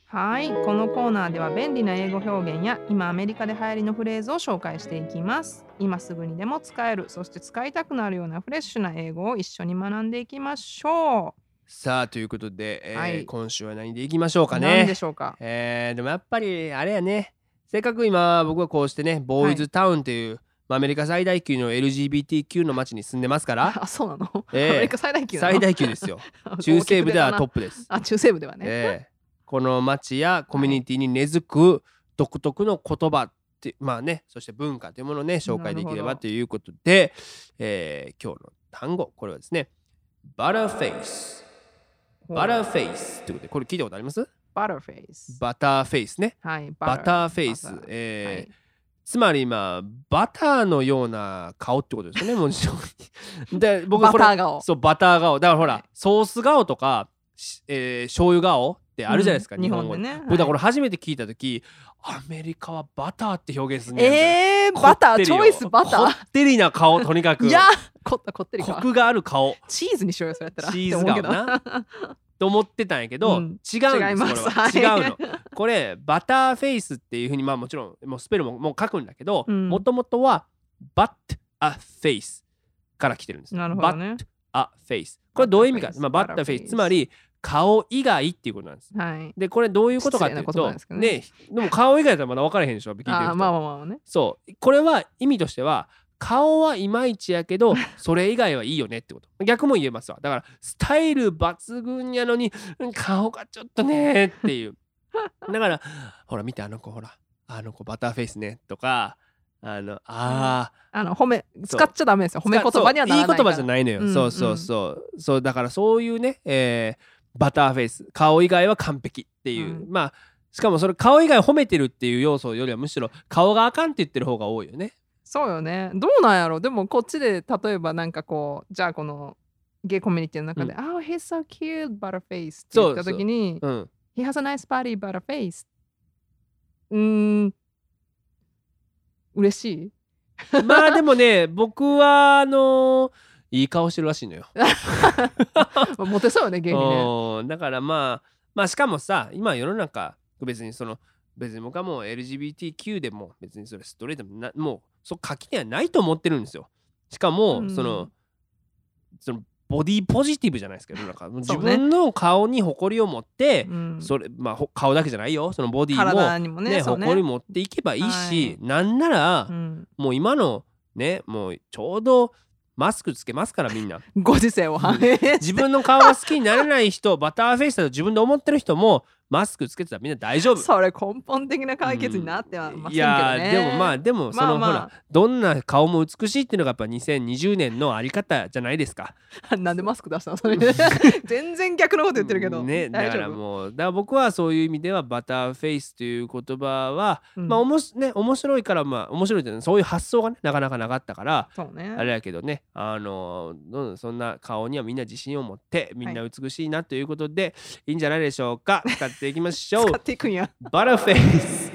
Speaker 2: はいこのコーナーでは便利な英語表現や今アメリカで流行りのフレーズを紹介していきます今すぐにでも使えるそして使いたくなるようなフレッシュな英語を一緒に学んでいきましょ
Speaker 1: さあ、ということで、えー
Speaker 2: はい
Speaker 1: 今週は何でいきましょう
Speaker 2: う
Speaker 1: かね？
Speaker 2: 何で。しょうか？
Speaker 1: えーでもやっぱりあれやねせっかく今僕はこうしてねボーイズタウンという、まあアメリカ最大級の LGBTQ の街に住んでますから。
Speaker 2: あそうなの、
Speaker 1: ええ。
Speaker 2: アメリカ最大級
Speaker 1: 最大級ですよ。中西部ではトップです、
Speaker 2: あ中西部ではね、
Speaker 1: ええ。この街やコミュニティに根付く独特の言葉ってまあねそして文化というものをね紹介できればということで、えー今日の単語これはですねバターフェイスバターフェイスということでこれ聞いたことあります？
Speaker 2: バターフェイス
Speaker 1: バターフェイスね。
Speaker 2: はい
Speaker 1: バターフェイスえ。ー
Speaker 2: はい
Speaker 1: つまり今バターのような顔ってことですよね もちろん。で僕
Speaker 2: バター顔。
Speaker 1: そうバター顔。だからほら、
Speaker 2: はい。
Speaker 1: ソース顔とか、しえー、醤油顔ってあるじゃないですか、
Speaker 2: うん
Speaker 1: 日本語。
Speaker 2: でね
Speaker 1: 僕だからこ
Speaker 2: は
Speaker 1: れ初めて聞いた時アメリカはバターって表現するねみたいな
Speaker 2: えー、バターチョイスバタ
Speaker 1: こってりな顔とにかく。
Speaker 2: ー いやこったこってりか
Speaker 1: コクがある顔。
Speaker 2: チーズにしようよそれやったら。
Speaker 1: チーズ顔なと思ってたんやけど、
Speaker 2: うん。
Speaker 1: 違うんです
Speaker 2: 違います。
Speaker 1: これは、
Speaker 2: はい。
Speaker 1: 違うの。これバターフェイスっていうふうにまあもちろんもうスペルももう書くんだけど
Speaker 2: うん。
Speaker 1: もともとは but a face から来てるんです
Speaker 2: なるほどね。
Speaker 1: but a face これどういう意味か。まあ but a
Speaker 2: but a
Speaker 1: face
Speaker 2: face
Speaker 1: つまり顔以外っていうことなんです。
Speaker 2: はい。
Speaker 1: でこれどういうことかっていうと
Speaker 2: ね。
Speaker 1: ねでも顔以外だったらまだ分からへんでしょ聞いてる人
Speaker 2: あーまあまあまあね。
Speaker 1: そう。これは意味としては顔はいまいちやけど それ以外はいいよねってこと。逆も言えますわ。だからスタイル抜群やのにうん顔がちょっとねっていう。だからほら見てあの子ほらあの子バターフェイスねとかあのあ
Speaker 2: あの褒め使っちゃダメですよ。
Speaker 1: ー
Speaker 2: 褒め言葉にはならない
Speaker 1: いい言葉じゃ
Speaker 2: い
Speaker 1: ないのよ、
Speaker 2: うん。
Speaker 1: そうそうそう。そうだからそういうね、えーバターフェイス顔以外は完璧っていう、
Speaker 2: うん。
Speaker 1: まあしかもそれ顔以外褒めてるっていう要素よりはむしろ顔があかんって言ってる方が多いよね
Speaker 2: そうよね。どうなんやろ？でもこっちで例えばなんかこうじゃあこのゲイコミュニティの中で「あ、oh, he's so cute butterface」って言った時に
Speaker 1: うん「
Speaker 2: he has a nice body butterface」うーん。嬉しい？
Speaker 1: まあでもね 僕はあのいい顔してるらしいのよ。
Speaker 2: モテそうよねゲイにね。
Speaker 1: うん。だからまあまあしかもさ今世の中別にその別に僕はもう LGBTQ でも別にそれストレートでもなもうそう書きにはないと思ってるんですよ。しかも、
Speaker 2: うん。
Speaker 1: そのそのボディポジティブじゃないですか世の中。自
Speaker 2: そうね。
Speaker 1: 分の顔に誇りを持って、
Speaker 2: うん。
Speaker 1: それまあほ顔だけじゃないよ。そのボディも
Speaker 2: ね
Speaker 1: ね
Speaker 2: ね。
Speaker 1: 誇り持っていけばいいし、
Speaker 2: は
Speaker 1: なんなら、
Speaker 2: うん。
Speaker 1: もう今のねもうちょうどマスクつけますからみんな。
Speaker 2: ご時世を反映
Speaker 1: 自分の顔が好きになれない人バターフェイスだと自分で思ってる人もマスクつけてたらみんな大丈夫。
Speaker 2: それ根本的な解決になってはませんけどね、
Speaker 1: いやーでもまあでもその、
Speaker 2: まあまあ
Speaker 1: ほらどんな顔も美しいっていうのがやっぱ2020年のあり方じゃないですか。
Speaker 2: なんでマスク出したの？それ。全然逆のこと言ってるけど、
Speaker 1: ねだからもうだから僕はそういう意味ではバターフェイスという言葉は、
Speaker 2: うん。
Speaker 1: まあおもしね面白いからまあ面白いっていうのはそういう発想がねなかなかなかったから。
Speaker 2: そうね。
Speaker 1: あれやけどね、あのうんそんな顔にはみんな自信を持ってみんな美しいなということで、い、いんじゃないでしょうか。使 っていきましょう。
Speaker 2: 使っていくんや。
Speaker 1: バターフェイス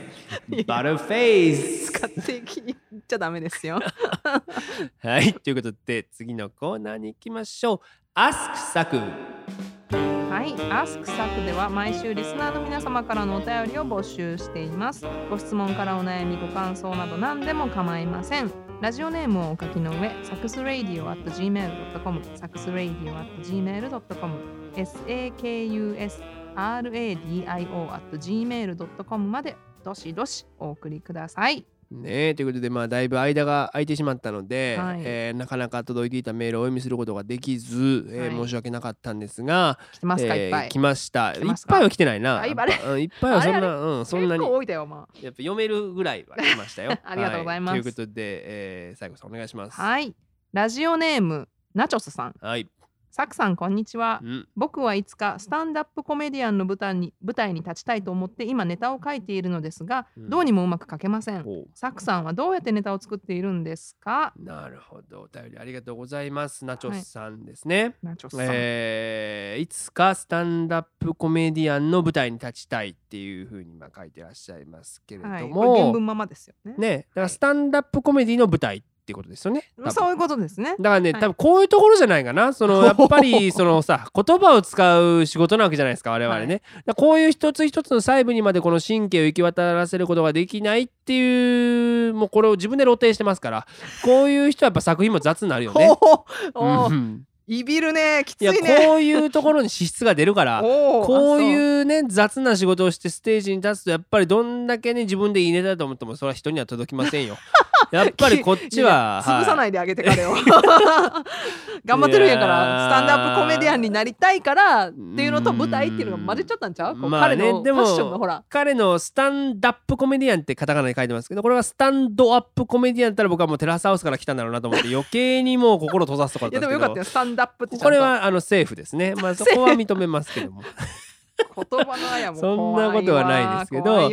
Speaker 1: バターフェイス
Speaker 2: 使っていきっちゃダメですよ。
Speaker 1: はい、ということで次のコーナーに行きましょう。アスクサク。
Speaker 2: はい、アスクサクでは毎週リスナーの皆様からのお便りを募集しています。ご質問からお悩み、ご感想など何でも構いません。ラジオネームをお書きの上、サクスラディオ at gmail.com、サクスラディオ at gmail.com、sakusradio at gmail.com までどしどしお送りください。
Speaker 1: ねえということでまあだいぶ間が空いてしまったので、
Speaker 2: はい。
Speaker 1: えーなかなか届いていたメールをお読みすることができず、えー
Speaker 2: はい。
Speaker 1: 申し訳なかったんですが、
Speaker 2: 来てますか、
Speaker 1: えー
Speaker 2: いっぱい。
Speaker 1: 来ました。いっぱいは来てないな。
Speaker 2: あいっぱい
Speaker 1: やっぱうんいっぱいはそんなうんそんなに。
Speaker 2: 結構多いだよ、ま
Speaker 1: やっぱ読めるぐらいは来ましたよ。
Speaker 2: ありがとうございます。
Speaker 1: はということで、えー、最後さんお願いします。
Speaker 2: あ。はい。ラジオネーム、ナチョスさん。
Speaker 1: はい、
Speaker 2: サクさん、こんにちは。
Speaker 1: うん、
Speaker 2: 僕はいつかスタンダップコメディアンの舞台に舞台に立ちたいと思って今ネタを書いているのですが、
Speaker 1: うん。
Speaker 2: どうにもうまく書けません。サクさんはどうやってネタを作っているんですか？
Speaker 1: なるほど。お便りありがとうございます。ナチョスさんですね。
Speaker 2: ナチョスさん。
Speaker 1: えーいつかスタンダップコメディアンの舞台に立ちたいっていうふうにまあ書いてらっしゃいますけれど
Speaker 2: はい、
Speaker 1: も、
Speaker 2: これ原文ままですよね。
Speaker 1: ねだからスタンダップコメディの舞台っていうことですよね。多分
Speaker 2: そういうことですね。
Speaker 1: だからね、
Speaker 2: はい
Speaker 1: 多分こういうところじゃないかなその やっぱりそのさ言葉を使う仕事なわけじゃないですか我々ね、
Speaker 2: はい
Speaker 1: だからこういう一つ一つの細部にまでこの神経を行き渡らせることができないっていうもうこれを自分で露呈してますからこういう人はやっぱ作品も雑になるよね。
Speaker 2: いびるね。きつ
Speaker 1: い
Speaker 2: ね。
Speaker 1: こういうところに資質が出るから こう
Speaker 2: あ
Speaker 1: いうね雑な仕事をしてステージに立つとやっぱりどんだけね自分でいいネタだと思ってもそれは人には届きませんよ。やっぱりこっちは、
Speaker 2: 潰さ
Speaker 1: い
Speaker 2: ないであげて彼を。頑張ってるんやからスタンダップコメディアンになりたいからっていうのと舞台っていうのが混ぜちゃったんちゃう？
Speaker 1: まあね
Speaker 2: 彼のフ
Speaker 1: でも
Speaker 2: ァッションがほら。
Speaker 1: 彼のスタンダップコメディアンってカタカナで書いてますけどこれはスタンドアップコメディアンだったら僕はもうテラスハウスから来たんだろうなと思って余計にもう心閉ざすとこ
Speaker 2: い
Speaker 1: だったんですけど。
Speaker 2: やでもよかったよスタンダップって
Speaker 1: これはあのセーフですね。まあそこは認めますけども
Speaker 2: 言葉のあやも
Speaker 1: そんなことはないですけど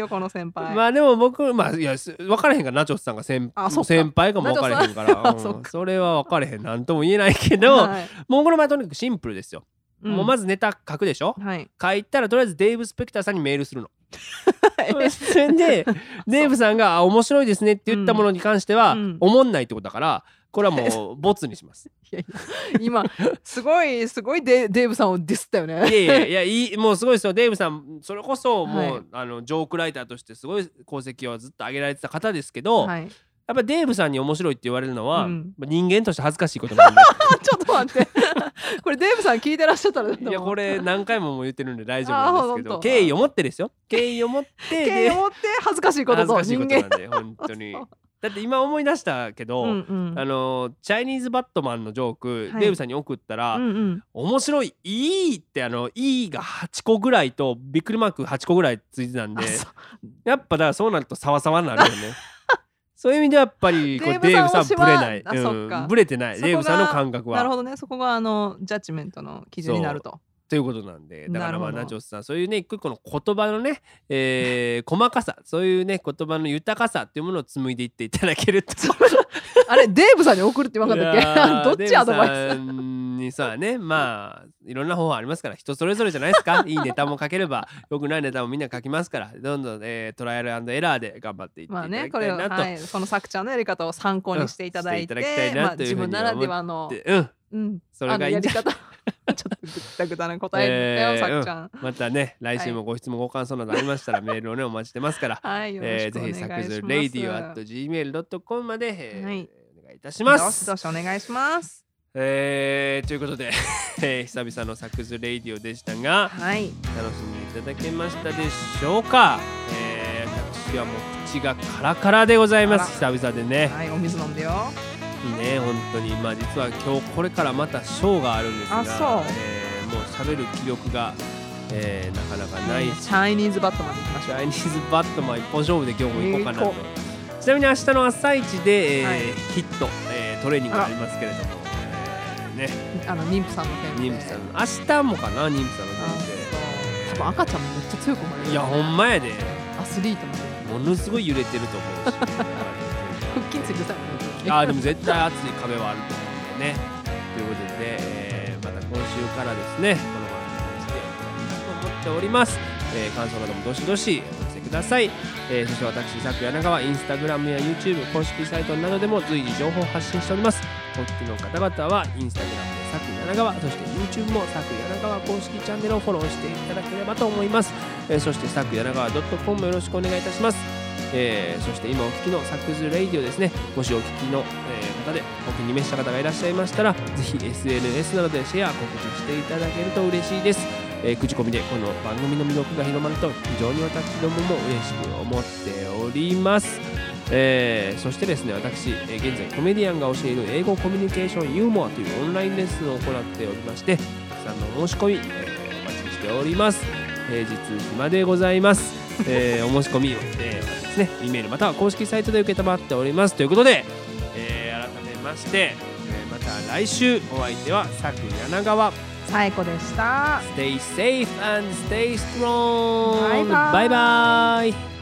Speaker 1: まあでも僕まあいやす分からへんからナチョスさんが先先輩かも分からへんから、うん。それは分からへん。なんとも言えないけど、
Speaker 2: はい。
Speaker 1: もうこれまあとにかくシンプルですよ、
Speaker 2: うん。
Speaker 1: もうまずネタ書くでしょ？
Speaker 2: はい。
Speaker 1: 書いたらとりあえずデーブ・スペクターさんにメールするの。それでデーブさんがあ「面白いですね」って言ったものに関しては、
Speaker 2: うん。
Speaker 1: おもんないってことだからこれはもうボツにします。
Speaker 2: いやいや今すごいすごいデデーブさんをディスったよね。
Speaker 1: いやいやいやもうすごいですよ。デーブさんそれこそもう、
Speaker 2: はい
Speaker 1: あのジョークライターとしてすごい功績をずっと上げられてた方ですけど、
Speaker 2: はい、
Speaker 1: やっぱデーブさんに面白いって言われるのは、
Speaker 2: うん。
Speaker 1: まあ人間として恥ずかしいことなんで。
Speaker 2: ちょっと待って。これデーブさん聞いてらっしゃったら
Speaker 1: いやこれ何回も言ってるんで大丈
Speaker 2: あ
Speaker 1: 夫なんですけど敬意を持ってですよ。敬意を持って
Speaker 2: 敬意を持って恥ずかしいことと
Speaker 1: 恥ずかしい
Speaker 2: 人間
Speaker 1: ことなんで本当にだって今思い出したけど、
Speaker 2: うんうん。
Speaker 1: あのチャイニーズバットマンのジョーク、
Speaker 2: はい。
Speaker 1: デーブさんに送ったら、
Speaker 2: うんうん。
Speaker 1: 面白いいいってあのいいが8個ぐらいとびっくりマーク8個ぐらいついてたんでやっぱだからそうなるとサワサワになるよね。そういう意味ではやっぱりこれ
Speaker 2: デーブ
Speaker 1: さんブレない、うん、ブレてない。デーブさんの感覚は。
Speaker 2: なるほどね。そこがあのジャッジメントの基準になると
Speaker 1: ということなんでだからまあナチョスさんそういうね一個一個の言葉のね、えー 細かさそういうね言葉の豊かさっていうものを紡いでいっていただけると。
Speaker 2: あれデーブさんに送るって言わなかったっけ？どっちアドバイ
Speaker 1: デーブさんにさねまあいろんな方法ありますから人それぞれじゃないですか？いいネタも書ければよくないネタもみんな書きますからどんどん、えートライアルエラーで頑張っていってい
Speaker 2: スまあ
Speaker 1: ただ
Speaker 2: ねこれを、
Speaker 1: きたいなと。
Speaker 2: はい、この作者のやり方を参考にしていただいて,、自分ならではの、
Speaker 1: でうん。
Speaker 2: うん、
Speaker 1: それがいいんじゃ
Speaker 2: あのやり方 ちょっとぐったぐたな答えだよ、
Speaker 1: えー
Speaker 2: さくちゃん、
Speaker 1: またね来週もご質問ご感想などありましたらメールをねお待ちしてますから。
Speaker 2: はいよろ
Speaker 1: えー
Speaker 2: しくお願いします、
Speaker 1: ぜひサクズ radio.gmail.com まで、えー
Speaker 2: はい。
Speaker 1: お願いいたしま
Speaker 2: どし
Speaker 1: す。
Speaker 2: どしお願いします。
Speaker 1: えーということで、えー久々のサクズレイディオでしたが
Speaker 2: はい。
Speaker 1: 楽しんでいただけましたでしょうか、えー私はもう口がカラカラでございます。
Speaker 2: あ
Speaker 1: 久々でね。
Speaker 2: はいお水飲んでよ
Speaker 1: ね本当に。まあ実は今日これからまたショーがあるんですが
Speaker 2: あそう。
Speaker 1: えーもう喋る気力が、えーなかなかない。
Speaker 2: チャイニーズバットマンでいきましょう。
Speaker 1: チャイニーズバットマン一本勝負で今日も行こうかなと。ちなみに明日の朝一で、えー
Speaker 2: はい。
Speaker 1: ヒット、えートレーニングがありますけれども、えーね。
Speaker 2: あの妊婦さんの件
Speaker 1: 妊婦さん。の明日もかな妊婦さんの
Speaker 2: あ
Speaker 1: 先
Speaker 2: そう。多分赤ちゃんもめっちゃ強く生まれる
Speaker 1: 生いやほんまやで。
Speaker 2: アスリートも
Speaker 1: ものすごい揺れてると思うし。
Speaker 2: 腹筋ついてたもんね
Speaker 1: あでも絶対熱い壁はあると思うんでね。ということで、えーまた今週からですねこの番組をしていきたいと思っております、えー感想などもどしどしお寄せください、えーそして私佐久柳川インスタグラムや YouTube 公式サイトなどでも随時情報を発信しております。お聞きの方々はインスタグラムで佐久柳川そして YouTube も佐久柳川公式チャンネルをフォローしていただければと思います、えーそして佐久柳川 .com もよろしくお願いいたします。えーそして今お聞きのサクズレイディオですね。もしお聞きの、えー方でお気に召した方がいらっしゃいましたらぜひ SNS などでシェア告知していただけると嬉しいです、えー口コミでこの番組の魅力が広まると非常に私どもも嬉しく思っております。えーそしてですね私、えー現在コメディアンが教える英語コミュニケーションユーモアというオンラインレッスンを行っておりましてたくさんのお申し込み、えーお待ちしております。平日暇でございます、えお申し込みを、えーね。E メールまたは公式サイトで受けたまっております。ということで、えー改めまして、えーまた来週お相手は佐久柳川。
Speaker 2: 最高でした。
Speaker 1: Stay safe and stay strong
Speaker 2: バイバイ。
Speaker 1: バイバイ